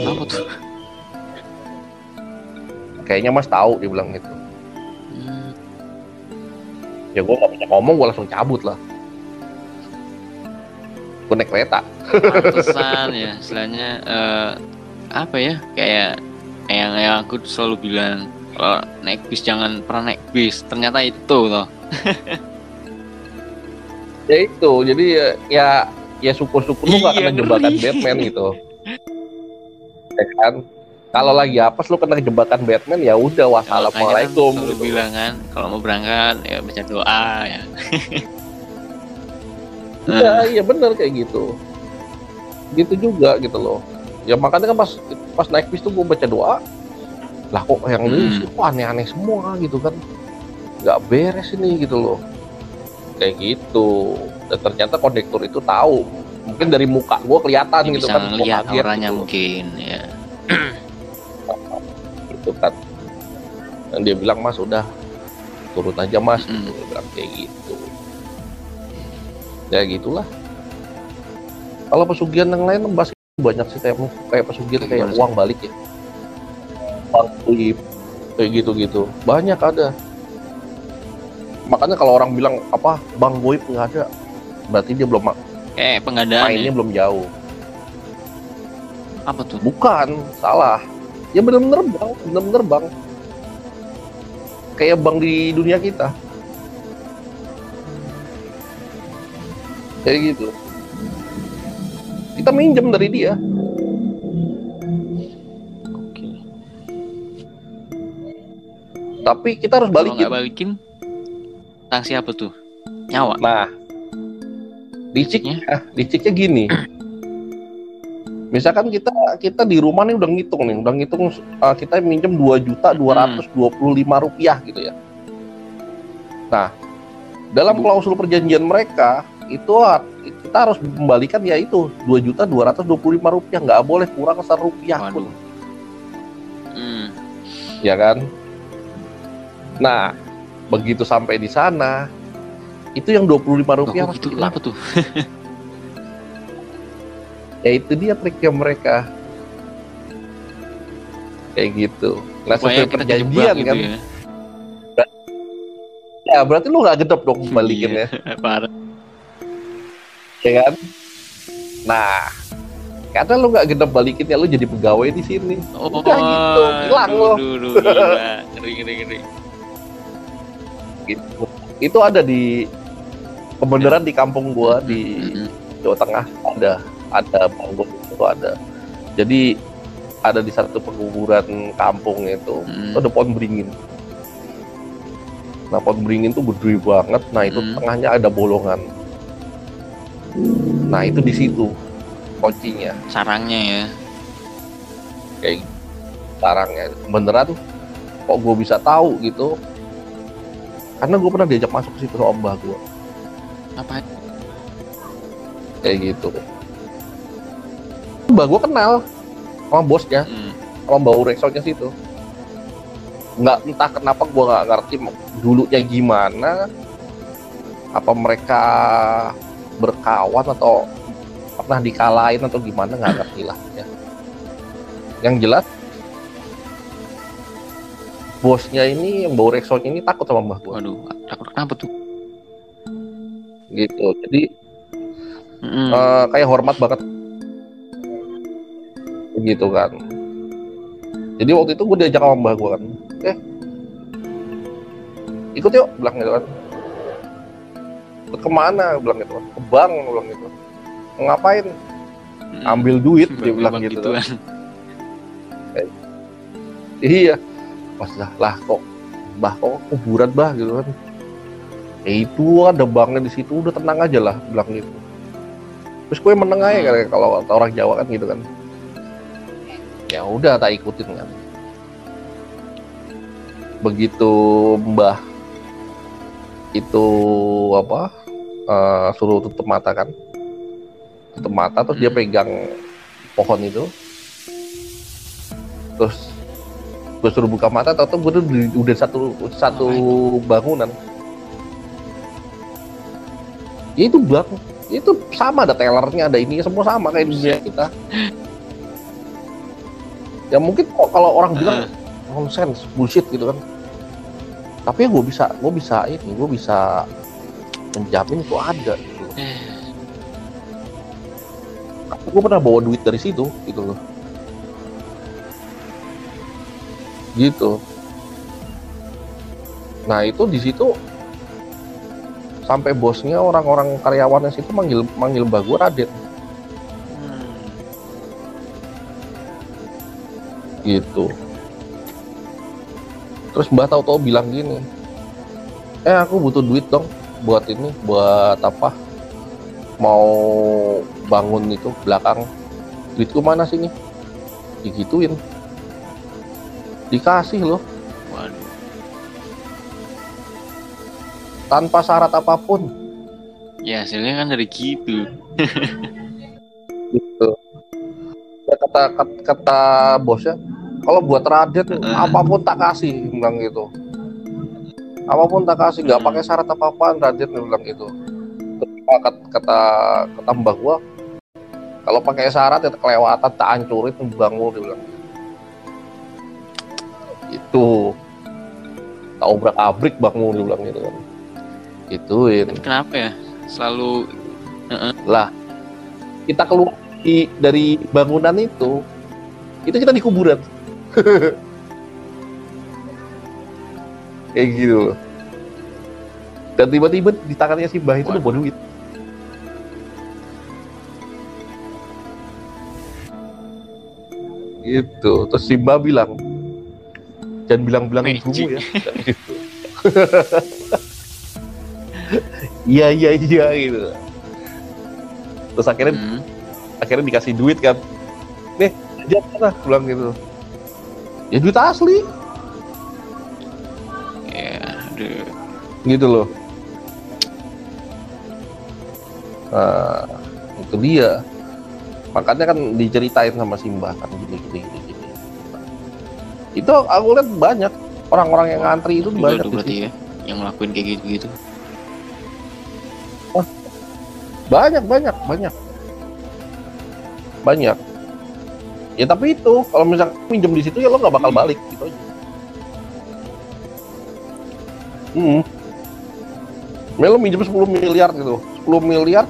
kayaknya mas tahu dia bilang gitu Hmm. ya gue gak bisa ngomong gue langsung cabut lah gue naik kereta Pantesan ya, istilahnya eh, apa ya? Kayak yang yang aku selalu bilang kalau naik bis jangan pernah naik bis. Ternyata itu toh. ya itu jadi ya ya, ya syukur-syukur lu gak Iya, kena jebakan. Batman gitu ya kan kalau lagi apes lu kena jebakan Batman ya udah wassalamualaikum kan gitu. bilang kan kalau mau berangkat ya baca doa ya. Iya, iya bener kayak gitu. Gitu juga gitu loh. Ya makanya kan pas pas naik bis tuh gue baca doa. Lah kok yang ini Hmm. sih kok aneh-aneh semua gitu kan. Nggak beres ini gitu loh. Kayak gitu. Dan ternyata kondektur itu tahu. Mungkin dari muka gue kelihatan Ya, gitu bisa kan. kaget auranya gitu. mungkin ya. Gitu kan. Dan dia bilang mas udah turun aja mas. Gitu. Dia bilang kayak gitu. Ya gitulah. Kalau pesugihan yang lain pasti banyak sih kayak kayak pesugihan Kayak uang balik ya. Uang kayak gitu-gitu. Banyak ada. Makanya kalau orang bilang apa? Bang Boy nggak ada. Berarti dia belum Kayak pengadaan mainnya ya. belum jauh. Apa tuh? bukan salah. Ya bener-bener bang. Bener-bener bang. Kayak bang di dunia kita. Kayak gitu. Kita minjem dari dia. Oke. tapi kita harus balikin. balikin, sanksi apa tuh? Nyawa. nah diciknya diciknya gini misalkan kita kita di rumah nih udah ngitung nih udah ngitung uh, kita minjem 2 juta 225 rupiah gitu ya nah dalam klausul perjanjian mereka itu kita harus membalikan ya itu 2 juta 225 rupiah nggak boleh kurang satu rupiah pun. Hmm. ya kan nah begitu sampai di sana itu yang 25 Loh, rupiah kok harus gitu hilang. kenapa tuh? ya itu dia triknya mereka kayak gitu nah Supaya sesuai kita perjanjian kejebak gitu kan ya. ya berarti lu nggak gedep dong balikin ya Iya, Parah. ya kan nah karena lu nggak gedep balikin ya lu jadi pegawai di sini Oh, Udah gitu, hilang lo. ngeri. Gitu itu ada di kebenaran di kampung gua di. Jawa Tengah ada ada bangun itu ada jadi ada di satu penguburan kampung itu Mm. itu ada pohon beringin nah pohon beringin tuh gede banget nah itu Hmm. tengahnya ada bolongan nah itu di situ kuncinya Sarangnya ya. kayak sarangnya beneran kok gue bisa tahu gitu karena gue pernah diajak masuk ke situ sama mbah gue Apa? kayak gitu. Mbah gue kenal sama bosnya. Hmm. sama mbak Ureksonya situ. Nggak entah kenapa gue nggak ngerti dulunya gimana apa mereka berkawan atau pernah dikalahin atau gimana nggak ngerti lah ya. Yang jelas bosnya ini mbak Ureksonya ini takut sama mbah gue Waduh, takut kenapa tuh? gitu jadi Mm-mm. eh, kayak hormat banget begitu kan jadi waktu itu gue diajak sama mbah gue kan eh ikut yuk bilang gitu kan ikut ke mana bilang gitu kan ke bank bilang gitu ngapain Mm-mm. ambil duit dia bilang bang gitu gituan. kan. iya pas lah lah kok bah kok kuburan bah gitu kan. Ya itu ada banknya di situ udah tenang aja lah bilang gitu terus gue meneng aja kan, kalau orang Jawa kan gitu kan. Ya udah tak ikutin kan. Begitu mbah itu apa eh, suruh tutup mata kan. Tutup mata terus dia Hmm. pegang pohon itu. Terus gue suruh buka mata atau gue udah, udah satu satu bangunan. Ya itu bang itu sama ada tellernya ada ini semua sama kayak di dunia kita. Ya mungkin kok kalau orang bilang nonsense bullshit gitu kan. Tapi ya gue bisa gue bisa ini gue bisa menjamin itu ada gitu. Eh, gue pernah bawa duit dari situ gitu loh gitu. Nah itu di situ sampai bosnya orang-orang karyawannya situ manggil manggil mbak gue hmm. gitu. Terus mbak tahu-tahu bilang gini eh aku butuh duit dong buat ini buat apa? Mau bangun itu belakang. Duitku mana sini? Digituin dikasih loh Waduh. tanpa syarat apa pun Ya hasilnya kan dari gitu. gitu ya, kata, kata kata bosnya kalau buat Raden Heeh. apa pun tak kasih bilang gitu apa pun tak kasih nggak Hmm. pakai syarat apa apaan Raden bilang gitu kata kata kata mbah gua kalau pakai syarat ya kelewatan tak hancurin bangun dia bilang itu tak obrak abrik bangun dia bilang gitu kan Gituin. Kenapa ya? Selalu Lah, kita keluar di- dari bangunan itu, itu kita di kuburan. Kayak gitu loh. Dan tiba-tiba di tangannya si Mbah itu ada bawa duit. Gitu. Terus si Mbah bilang, jangan bilang-bilang ibumu ya. Gitu. Iya iya iya gitu. Terus akhirnya Hmm. akhirnya dikasih duit kan nih jangan lah pulang gitu ya duit asli Ya, aduh. gitu loh nah itu dia makanya kan diceritain sama Simba kan gini gini gini itu aku lihat banyak. Orang-orang yang ngantri itu Juga banyak di berarti ya yang ngelakuin kayak gitu-gitu. banyak banyak banyak. Banyak. Ya tapi itu kalau misalnya pinjam di situ ya lo nggak bakal balik gitu aja. Hmm. Mel lo minjem 10 miliar gitu. 10 miliar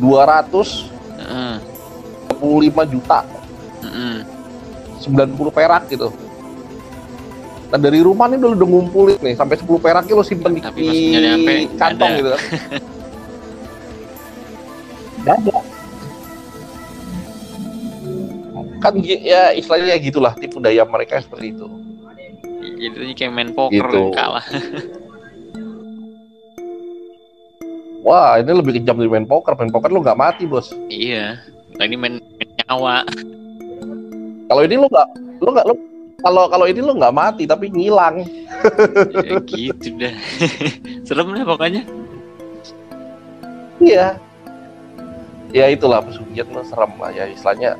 245 Heeh. juta. Heeh. 90 perak gitu Nah dari rumah nih udah udah ngumpulin nih sampai 10 perak lo simpen di, kantong gitu kan. Ada. Kan ya istilahnya gitulah tipu daya mereka seperti itu. Jadi kayak main poker Gitu. kalah. Wah ini lebih kejam dari main poker. Main poker lo nggak mati bos. iya. Tadi main, main nyawa. Kalau ini lo nggak lo nggak lo kalau kalau ini lo nggak mati tapi ngilang. ya, gitu dah. Serem deh pokoknya. Iya. Ya itulah pesugihan mah serem lah ya istilahnya.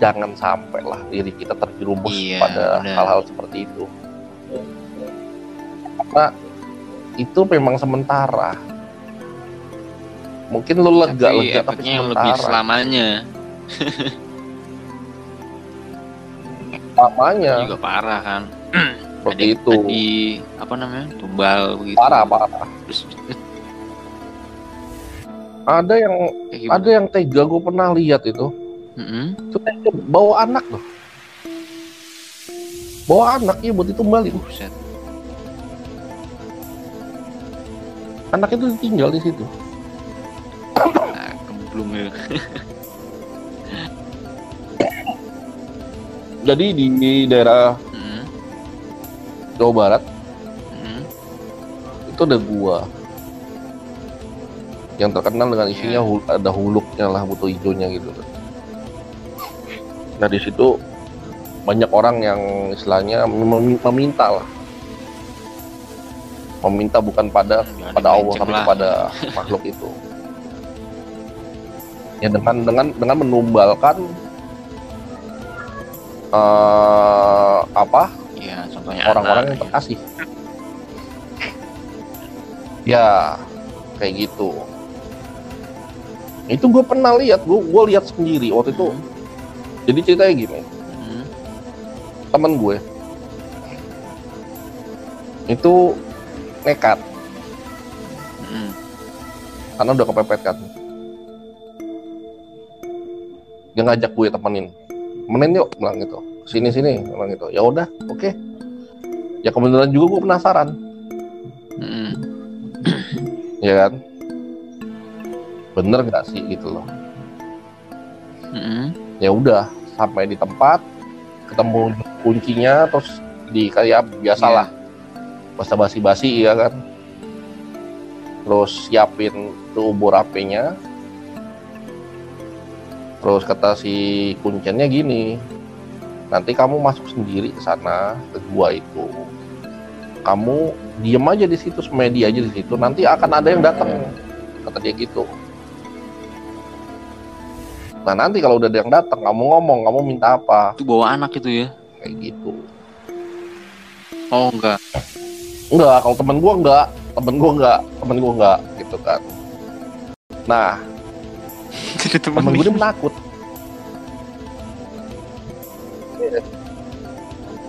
Jangan sampai lah diri kita terjerumus Iya, pada hal-hal seperti itu. Karena itu memang sementara. Mungkin lo lega tapi lega tapi efeknya yang lebih sementara. selamanya Lamanya juga parah kan. seperti Ada- itu. Di apa namanya? Tumbal begitu. Parah parah. Terus Ada yang gimana? ada yang tega gue pernah lihat itu. Mm-mm. Itu tega, bawa anak loh. Bawa anak ya buat ditumbalin. Buset. Anak itu ditinggal di situ. Nah, kemblung ya. Jadi di, di daerah Mm-mm. Jawa Barat Mm-mm. itu ada gua yang terkenal dengan isinya Iya. hul- ada huluknya lah butuh hijaunya gitu nah di situ banyak orang yang istilahnya mem- meminta lah meminta bukan pada Jangan pada Allah tapi lah. kepada makhluk itu ya dengan dengan dengan menumbalkan eh, apa Iya, contohnya orang-orang yang terkasih. Ya, kayak gitu. Itu gue pernah lihat, gue gue lihat sendiri waktu itu. Mm. Jadi ceritanya gini, Mm. teman gue itu nekat Mm. karena udah kepepet kan. Dia ngajak gue temenin, temenin yuk, bilang gitu. Sini sini, bilang gitu. Ya udah, oke. Ya kebenaran juga gue penasaran. Mm. ya kan bener nggak sih gitu loh Mm. ya udah sampai di tempat ketemu kuncinya terus di kayak biasalah basa basi basi ya kan terus siapin tuh ubur apinya terus kata si kuncinya gini nanti kamu masuk sendiri ke sana ke gua itu. Kamu diem aja di situ semedi aja di situ nanti akan ada yang datang. Kata dia gitu. Nah nanti kalau udah ada yang datang kamu ngomong kamu minta apa? Itu bawa anak itu ya? kayak gitu. Oh enggak. enggak kalau temen gua enggak temen gua enggak temen gua enggak gitu kan. Nah temen gue menakut.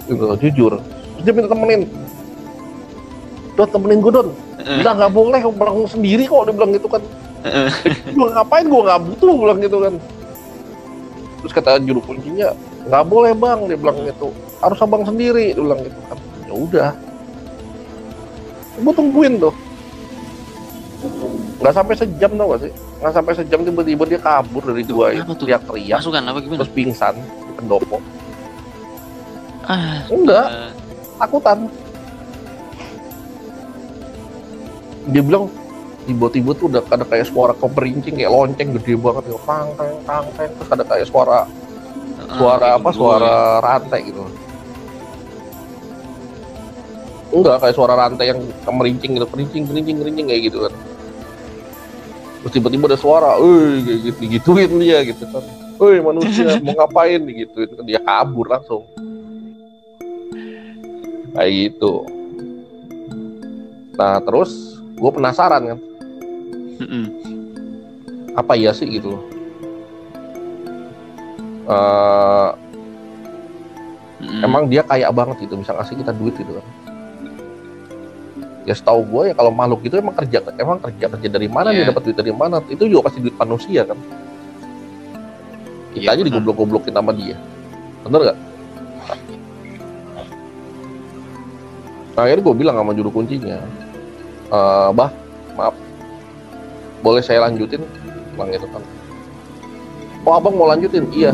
Gitu jujur. Dia minta temenin. Don temenin gue Don. Bilang nggak boleh pulang sendiri kok dia bilang gitu kan. Gue ngapain? Gue nggak butuh bilang gitu kan. Terus kata juru kuncinya nggak boleh bang dia bilang gitu. Harus abang sendiri dia bilang gitu kan. Ya udah. Gue tungguin tuh. Nggak sampai sejam tau gak sih nggak sampai sejam tiba-tiba dia kabur dari gua itu tuh? teriak-teriak. Masukan apa gimana? terus pingsan di pendopo. Ah, enggak. eh, takutan. Dia bilang tiba-tiba tuh udah ada kayak suara keperincing kayak lonceng gede banget ya tang tang tang tang. Terus ada kayak suara eh, suara kayak apa suara ya. rantai gitu. Enggak kayak suara rantai yang kemerincing gitu kerincing kerincing kerincing kayak gitu kan terus tiba-tiba ada suara eh gitu gituin dia gitu kan. Woi manusia mau ngapain? Digituin kan dia kabur langsung. Kayak gitu. Nah terus gue penasaran kan. Mm-mm. apa iya sih gitu Eh, Mm-mm. emang dia kaya banget gitu bisa ngasih kita duit gitu kan ya setahu gue ya kalau makhluk itu emang kerja emang kerja kerja dari mana Iya. dia dapat duit dari mana itu juga pasti duit manusia kan? Kita Iya, aja digoblok-goblokin sama dia. Bener gak? nah akhirnya gue bilang sama juru kuncinya "Eh, bah maaf. Boleh saya lanjutin? Bang gitu kan. Oh abang mau lanjutin? Iya.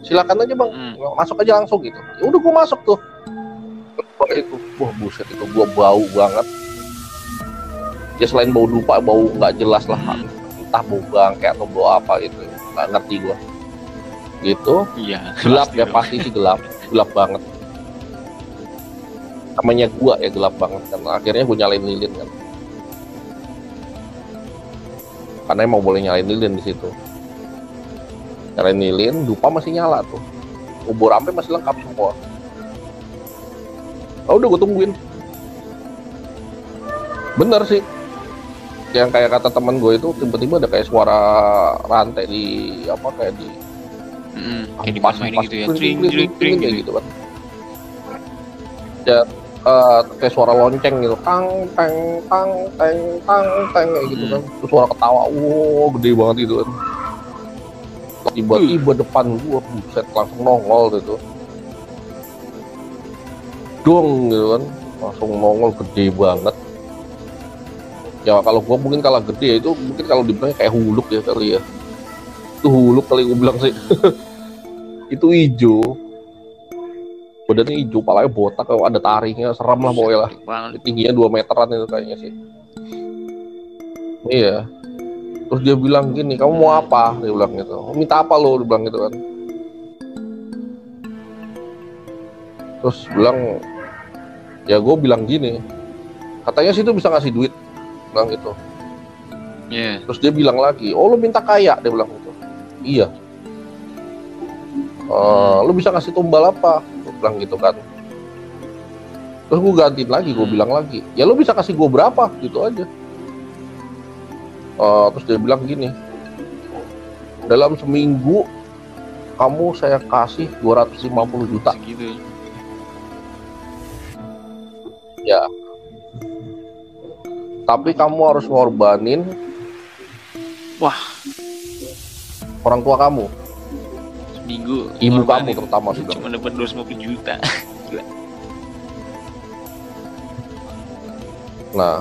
Silakan aja bang. Mm. masuk aja langsung gitu. Ya udah gue masuk tuh Wah, itu wah buset itu gua bau banget. Ya selain bau dupa bau nggak jelas lah. Entah bau bangke atau bau apa gitu. Nggak ngerti gua. Gitu. Iya. gelap pasti ya dong. pasti sih gelap. Gelap banget. Namanya gua ya gelap banget kan. Akhirnya gua nyalain lilin kan. Karena emang boleh nyalain lilin di situ. Nyalain lilin dupa masih nyala tuh. Ubur ampe masih lengkap semua oh, udah gue tungguin bener sih yang kayak kata teman gue itu tiba-tiba ada kayak suara rantai di apa kayak di Mm-mm. Kayak dimain-mainin ampas, gitu ya. Tring, tring, tring gitu. kan ya eh, kayak suara lonceng gitu tang teng tang teng tang teng kayak gitu Hmm. kan terus suara ketawa wow gede banget gitu kan tiba-tiba depan gua buset langsung nongol gitu dong gitu kan. Langsung nongol gede banget. Ya kalau gua mungkin kalah gede ya itu mungkin kalau dibilang kayak huluk ya kali ya. Itu huluk kali gua bilang sih. Itu hijau. Badannya hijau palanya botak kalau ada taringnya. Seram lah pokoknya lah. Tingginya 2 meteran itu kayaknya sih. Iya. Terus dia bilang gini kamu mau apa? Dia bilang gitu. "Mau minta apa lo dia bilang gitu kan. Terus bilang ya gue bilang gini. Katanya sih itu bisa ngasih duit. Bilang gitu. Iya. terus dia bilang lagi oh lu minta kaya dia bilang gitu. Iya. "Eh, lu bisa ngasih tumbal apa? Gue bilang gitu kan. Terus gue gantiin lagi gue Hmm. bilang lagi ya lu bisa kasih gue berapa? Gitu aja. Eh, terus dia bilang gini dalam seminggu kamu saya kasih 250 juta. Segitu. Tapi kamu harus ngorbanin Wah. orang tua kamu Seminggu. ibu kamu terutama bilang. Cuma dapat 250 juta. Nah,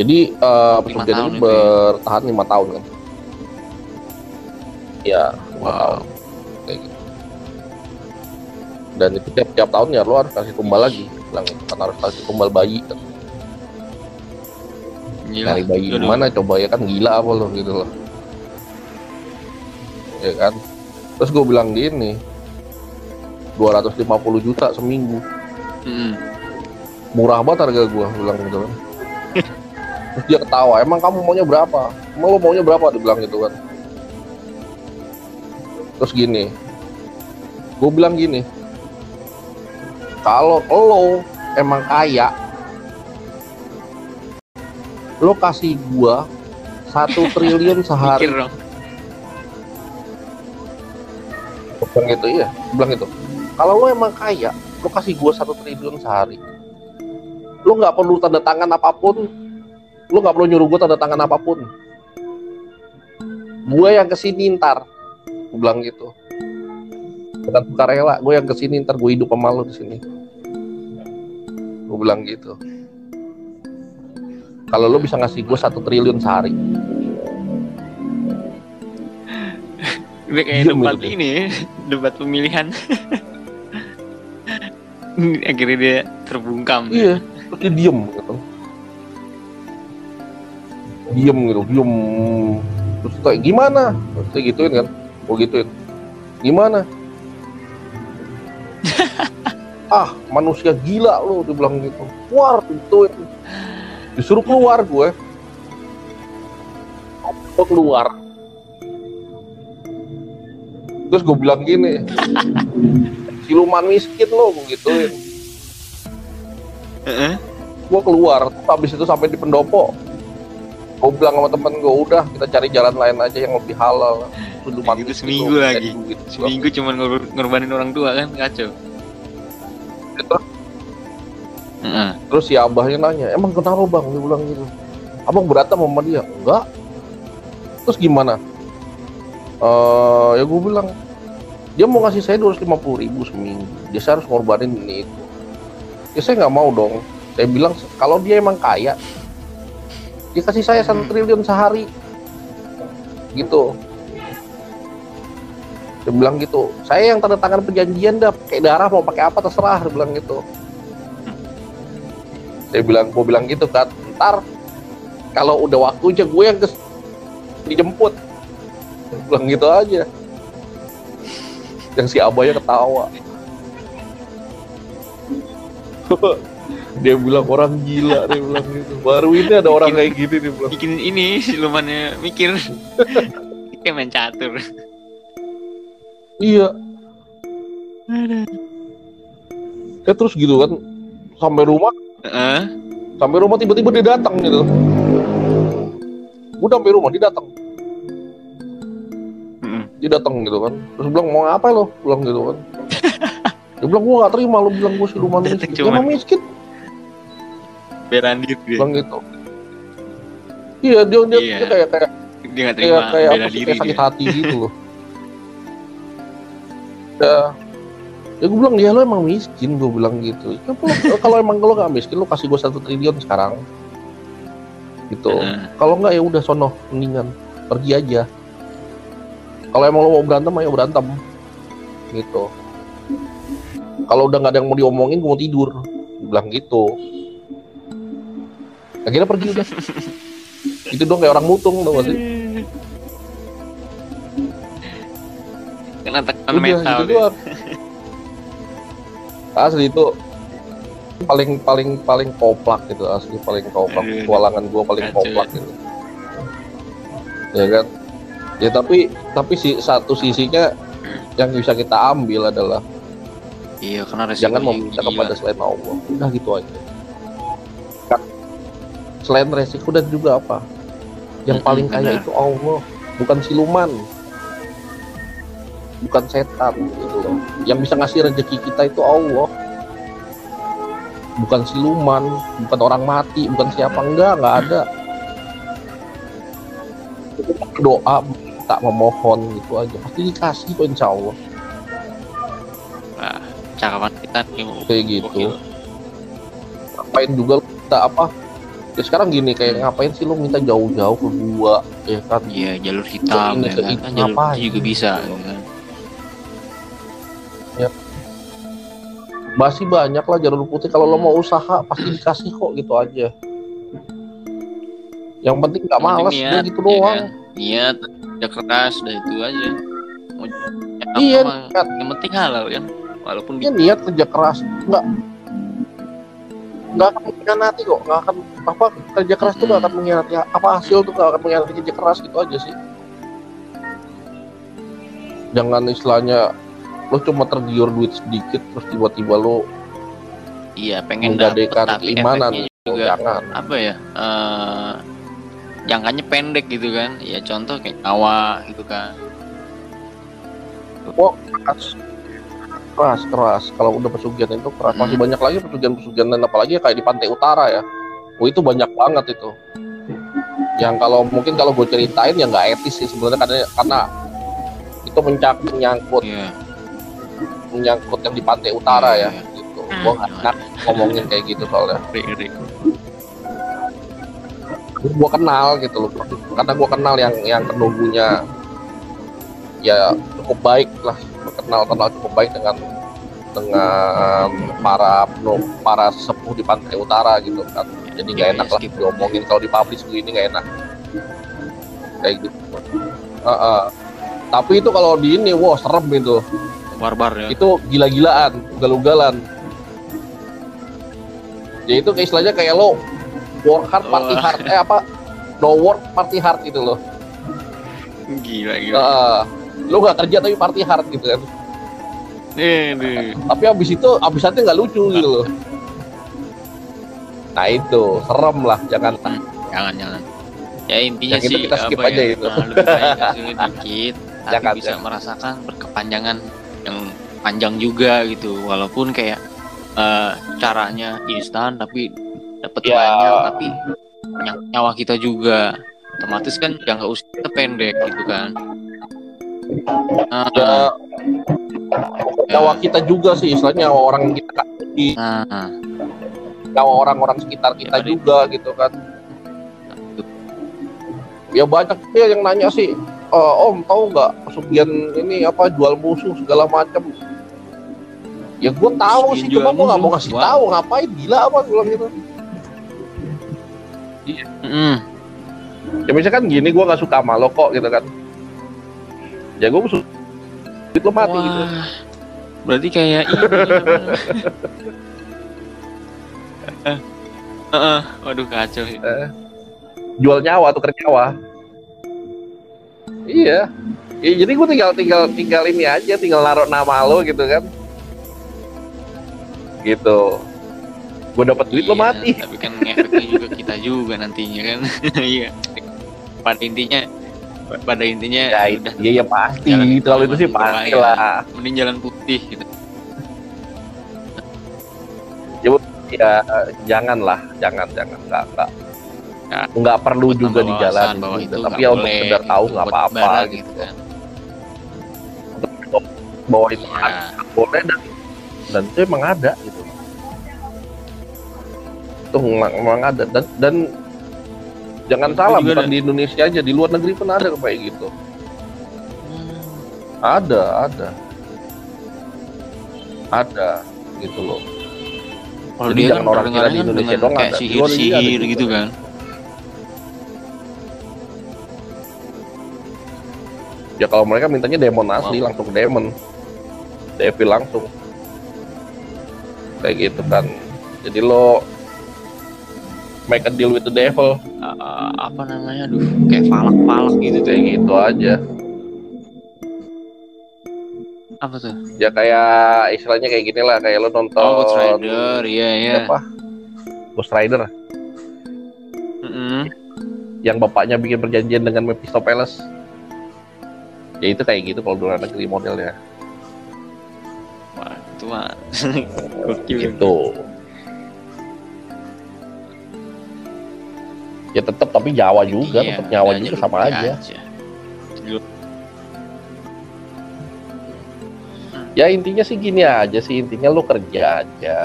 jadi eh, Lima perjanjian tahun ini ya? bertahan lima tahun kan? Ya, Wow. tahun gitu. Dan itu tiap tiap tahun ya lo harus kasih tumbal lagi, bilang itu kan harus kasih tumbal bayi. Kan. Gila. Cari bayi di mana coba ya kan gila apa lo gitu loh. Ya kan. Terus gue bilang gini, 250 juta seminggu Mm-mm. murah banget harga gua bilang gitu kan terus dia ketawa emang kamu maunya berapa emang lo maunya berapa dia bilang gitu kan terus gini gue bilang gini kalau lo emang kaya lo kasih gua satu triliun Mikir sehari dong. Gua bilang gitu iya. Gua bilang gitu kalau lo emang kaya lo kasih gua satu triliun sehari. Lu nggak perlu tanda tangan apa pun. Lu nggak perlu nyuruh gue tanda tangan apa pun. Gue yang ke sini ntar. Gue bilang gitu bukan sukarela gue yang ke sini ntar gue hidup sama lu di sini. Gue bilang gitu. Kalau lu bisa ngasih gue satu triliun sehari. Udah kayak Diem debat gitu. ini debat pemilihan. Akhirnya dia terbungkam. iya dia diem gitu. Diem gitu diem. Terus kayak gimana? Terus gituin kan gue gituin. Gimana ah manusia gila lo dia bilang gitu keluar gituin disuruh keluar gue gue keluar terus gue bilang gini siluman miskin lo gue gituin Heeh. gue keluar habis itu sampai di pendopo gue bilang sama temen gue udah kita cari jalan lain aja yang lebih halal Siluman miskin seminggu lagi. gitu. Seminggu cuma ngor- ngorbanin orang tua kan kacau. Terus, Heeh. terus si abahnya nanya emang kenapa bang? Dia bilang gitu. Abang berantem sama dia? Enggak. Terus gimana? Eh ya gue bilang dia mau ngasih saya 250 ribu seminggu. Dia saya harus ngorbanin ini itu. Ya saya nggak mau dong. Saya bilang kalau dia emang kaya dia kasih saya satu Hmm. triliun sehari. Gitu dia bilang gitu saya yang tanda tangan perjanjian dah pakai darah mau pakai apa terserah dia bilang gitu. Saya bilang gue bilang gitu kan ntar kalau udah waktunya gue yang kes dijemput. Dia bilang gitu aja. Yang si abahnya ketawa. Dia bilang orang gila dia bilang gitu. Baru ini ada orang kayak gini dia bilang. Bikin ini silumannya mikir. Kayak main catur. Iya. Ya terus gitu kan sampai rumah. Heeh. sampai rumah tiba-tiba dia datang gitu. Udah sampai rumah dia datang. Heeh. dia datang gitu kan. Terus bilang mau apa lo? Bilang gitu kan. Dia bilang gua gak terima lo. Bilang gua siluman miskin emang miskin. Beran diri dia. bilang gitu. Iya dia dia, Iya. dia kayak kayak Dia kayak terima kayak bela apa sih diri kayak sakit dia. hati gitu loh ya ya gue bilang dia lo emang miskin gue bilang gitu. Ya, kalau emang lo gak miskin lo kasih gue satu triliun sekarang. Gitu. Kalau nggak ya udah sono mendingan pergi aja. Kalau emang lo mau berantem ayo berantem. Gitu. Kalau udah nggak ada yang mau diomongin gue mau tidur. Gua bilang gitu. Akhirnya pergi udah. Itu dong kayak orang mutung gak sih Kena tekan udah metal gitu dia. asli itu paling paling paling koplak gitu asli paling koplak. Aduh. petualangan gue paling Kacau koplak gitu. Ya kan? Ya tapi tapi si satu sisinya yang bisa kita ambil adalah Iya, karena jangan meminta kepada selain Allah. Udah gitu aja. Selain resiko dan juga apa? Yang paling kaya itu Allah bukan siluman bukan setan gitu loh. Yang bisa ngasih rezeki kita itu Allah. Bukan siluman bukan orang mati bukan siapa enggak enggak ada. Doa tak memohon gitu aja. Pasti dikasih kok insya Allah. Wah, cakapan kita nih. kayak gitu. Ngapain juga minta apa? Ya sekarang gini kayak ngapain sih lu minta jauh-jauh ke gua ya kan? Iya, jalur hitam ya kan. Kan jalur ngapain? juga bisa gitu kan. Masih banyak lah jalur putih kalau lo mau usaha pasti dikasih kok gitu aja yang penting nggak malas niat, udah gitu ya doang kan? Niat, kerja keras, udah itu aja. Mau Iya, niat. yang penting halal kan. Walaupun ya niat kerja keras nggak nggak akan mengkhianati kok nggak akan apa kerja keras tuh nggak akan mengkhianati apa hasil tuh nggak akan mengkhianati kerja keras gitu aja sih jangan istilahnya lo cuma tergiur duit sedikit terus tiba-tiba lo iya pengen menggadekan tapi Oh, juga jangan apa ya? eh jangkanya pendek gitu kan. Ya contoh kayak nyawa gitu kan. Wah, kas- keras keras kalau udah pesugihan itu keras masih Hmm. banyak lagi pesugihan pesugihan dan apalagi kayak di pantai utara ya oh itu banyak banget itu yang kalau mungkin kalau gue ceritain ya nggak etis sih sebenarnya karena karena itu mencak menyangkut Iya. Menyangkut yang di pantai utara ya Iya. gitu. Gue nggak enak ngomongin kayak gitu soalnya. Gue kenal gitu loh karena gue kenal yang yang penunggunya ya cukup baik lah. Kenal kenal cukup baik dengan dengan para para sepuh di pantai utara gitu kan. Jadi nggak Iya, enak iya, lah diomongin. Kalau dipublish begini nggak enak. Kayak gitu. Heeh. tapi itu kalau di ini wow serem itu Barbar ya. itu gila-gilaan ugal-ugalan ya itu kayak istilahnya kayak lo work hard party Oh. hard eh apa no work party hard gitu loh Gila, gila. Heeh. lo nggak kerja tapi party hard gitu kan Nih, nih. tapi abis itu abisnya nggak lucu gitu loh nah itu serem lah jangan Jangan, jangan. Ya intinya itu sih kita skip apa aja ya, itu. nah, lebih baik dikit, tapi Jangan, bisa jangan. merasakan berkepanjangan yang panjang juga gitu. Walaupun kayak eh, caranya instan tapi dapat Ya. banyak tapi ny- nyawa kita juga. Otomatis kan jangka usia kita pendek gitu kan. Nah, ya nyawa kita juga sih istilahnya nyawa orang kita di nah, nyawa orang-orang sekitar kita Ya, juga gitu kan. Ya banyak dia yang nanya sih "Eh, om tahu nggak pesugihan ini apa jual musuh segala macam ya gue tahu sih cuma gue nggak mau ngasih Wow. tahu ngapain? Gila apa gue bilang gitu. Mm, ya misalkan gini gue nggak suka sama lo kok gitu kan. Ya gue musuh duit lo mati gitu. Wah, berarti kayak ini. Eh, eh, waduh kacau. ya. Eh, jual nyawa tuker nyawa iya. Ya, jadi gue tinggal tinggal tinggal ini aja tinggal naruh nama lo gitu kan. Gitu. Gue dapat duit lo Iya, mati. Tapi kan ngefeknya juga kita juga nantinya kan. Iya. pada intinya pada intinya ya udah iya ya pasti. gitu kalau itu sih berbahaya. pasti lah. Mending jalan putih gitu. ya jangan lah. Jangan jangan. Nggak nggak Ya. nggak perlu Buat juga nambah dijalani wawasan bahwa juga. itu tapi ya untuk sekedar tahu gitu, nggak apa-apa barang gitu kan. bahwa itu Ya, boleh dan dan itu emang ada gitu itu memang, memang ada dan dan jangan Itu salah bukan ada. di Indonesia aja di luar negeri pun ada kayak gitu Hmm. ada ada ada gitu loh Kalau Jadi dia kan orang kira di Indonesia doang kayak ada. Di ada sihir-sihir juga. gitu kan. Ya kalau mereka mintanya demon asli Wow. langsung demon. Devil langsung. Kayak gitu kan. Jadi lo make a deal with the devil. Uh, apa namanya? Aduh kayak falak-falak gitu kayak gitu aja. Apa tuh? Ya kayak istilahnya kayak gini lah. Kayak lo nonton oh Ghost Rider. Iya iya. Apa Ghost Rider. Mm-mm. yang bapaknya bikin perjanjian dengan Mephistopheles ya itu kayak gitu kalau di luar negeri modelnya. Wah itu mah gitu. Ya tetap tapi Jawa juga Iya, tetap nyawa juga sama aja. Dulu- ya intinya sih gini aja sih intinya lo kerja aja.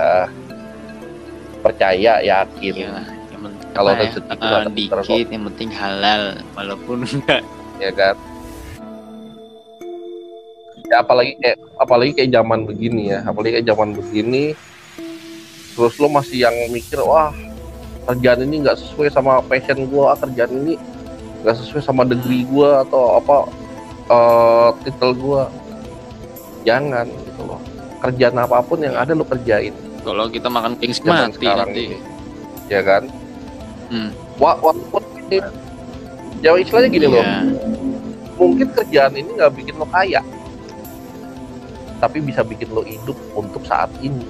Percaya yakin. Iya yang Kalau apa ya, rezeki itu dikit yang penting halal walaupun enggak. Ya kan ya apalagi kayak apalagi kayak zaman begini ya. Apalagi kayak zaman begini terus lo masih yang mikir wah kerjaan ini nggak sesuai sama passion gua ah, kerjaan ini nggak sesuai sama degree gua atau apa eh titel gua. Jangan gitu loh. Kerjaan apa pun yang ada lo kerjain. Kalau kita makan pings zaman mati sekarang nanti ini. Ya kan? Hmm. wah walaupun ini ya istilahnya gini loh. Iya. mungkin kerjaan ini nggak bikin lo kaya tapi bisa bikin lo hidup untuk saat ini.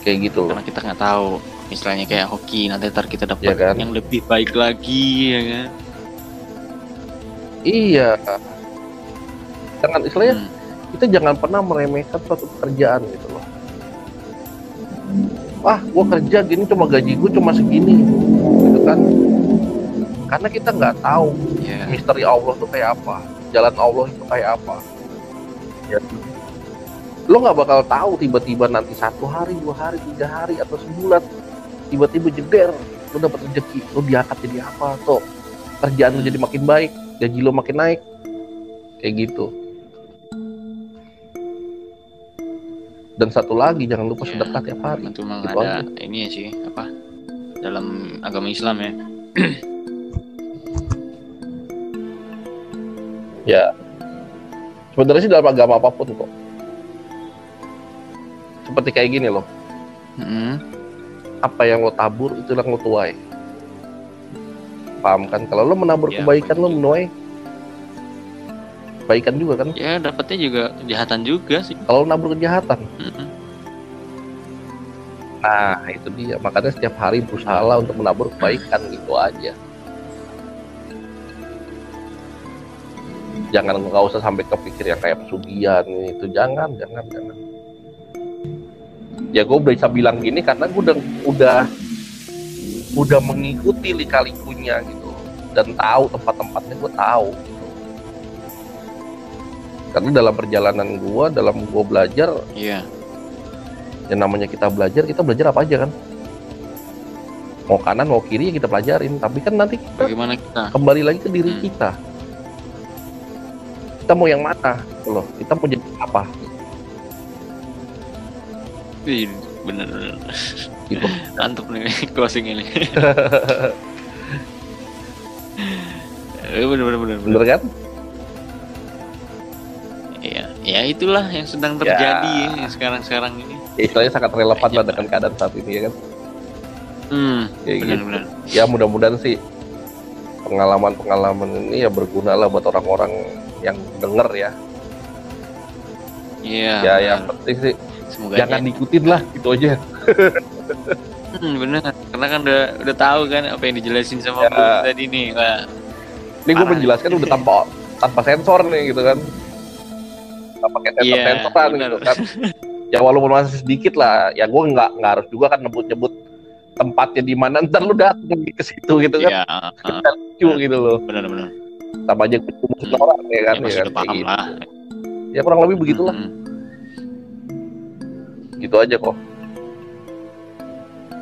Kayak gitu loh. Karena kita nggak tahu istilahnya kayak hoki nanti ntar kita dapat Iya kan? yang lebih baik lagi ya kan? Iya. Jangan istilahnya Hmm. kita jangan pernah meremehkan suatu pekerjaan gitu loh. Wah gue kerja gini cuma gaji gue cuma segini gitu kan? Karena kita nggak tahu ya misteri Allah tuh kayak apa jalan Allah itu kayak apa? Ya. lo nggak bakal tahu tiba-tiba nanti satu hari dua hari tiga hari atau sebulan tiba-tiba jeder lo dapat rezeki lo diangkat jadi apa? Tuh kerjaan lo jadi makin baik gaji lo makin naik. Kayak gitu. Dan satu lagi jangan lupa Ya, sedekah tiap hari. itu memang Gitu ada ini ya sih apa dalam agama Islam ya ya. Sebenarnya sih dalam agama apa pun kok. Seperti kayak gini loh. Mm-mm. apa yang lo tabur itu yang lo tuai. Paham kan? Kalau lo menabur Ya, kebaikan lo menuai kebaikan juga kan? Ya dapatnya juga kejahatan juga sih. Kalau lo nabur kejahatan. Mm-mm. nah itu dia. Makanya setiap hari berusaha untuk menabur kebaikan gitu aja jangan nggak usah sampai kepikir yang kayak pesugihan itu jangan jangan jangan. Ya gue bisa bilang gini karena gue udah udah udah mengikuti lika-likunya gitu. Dan tahu tempat-tempatnya gue tahu gitu. karena dalam perjalanan gue dalam gue belajar iya. yang namanya kita belajar kita belajar apa aja kan? Mau kanan mau kiri ya kita pelajarin. Tapi kan nanti kita bagaimana kita? kembali lagi ke diri Hmm. kita kita mau yang mana? Gitu loh. Kita mau jadi apa? Ih, bener bener. Gitu. Mantep nih closing ini. Eh, bener bener bener bener. Bener kan? Iya, ya itulah yang sedang Ya. terjadi ya, sekarang sekarang ini. ya, istilahnya sangat relevan lah dengan keadaan saat ini ya kan? Hmm, Kayak benar gitu. benar. ya mudah-mudahan sih pengalaman-pengalaman ini ya berguna lah buat orang-orang yang denger ya Iya. ya yang penting sih Semoga jangan diikutin lah gitu aja Hmm, benar. Karena kan udah udah tahu kan apa yang dijelasin sama Ya. Tadi nih. Wah, ini gue menjelaskan udah tanpa tanpa sensor nih gitu kan tanpa pakai sensor Iya, sensoran benar. gitu kan ya walaupun masih sedikit lah ya gue nggak nggak harus juga kan nyebut-nyebut tempatnya di mana ntar lu datang ke situ gitu kan Iya, ah, Kita lucu gitu loh benar sama aja ketemu Hmm. orang ya kan Ya, ya, kan? Kayak gitu. lah. ya kurang lebih begitulah Hmm, gitu aja kok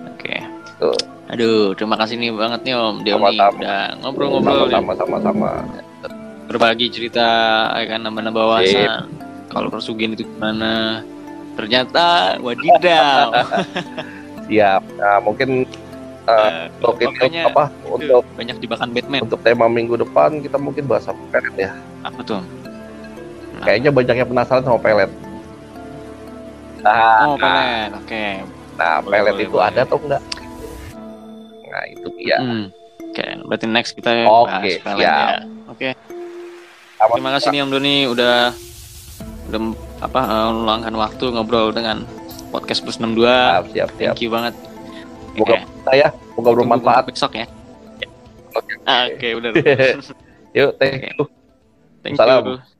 Oke. Tuh. Aduh, terima kasih nih banget nih Om Sama-sama. udah ngobrol-ngobrol nih. sama berbagi cerita ya kan nambah-nambah wawasan kalau persugihan itu gimana ternyata wadidaw siap nah mungkin uh, Eh, untuk makanya apa untuk banyak jebakan Batman. untuk tema minggu depan kita mungkin bahas apa pelet ya. Apa tuh Nah. kayaknya banyak yang penasaran sama pelet nah oh pelet oke. Nah Boleh, pelet boleh, itu boleh. ada atau enggak? Nah itu dia. Hmm. oke. Berarti next kita Oke, bahas ya. Oke. Sama- terima kasih nih Om Doni udah udah apa eh, meluangkan waktu ngobrol dengan podcast plus 62 siap siap siap. Thank you banget Semoga Oke, saya semoga tunggu bermanfaat. besok ya. Oke. Ah, oke udah yuk thank you. Thank Salam. you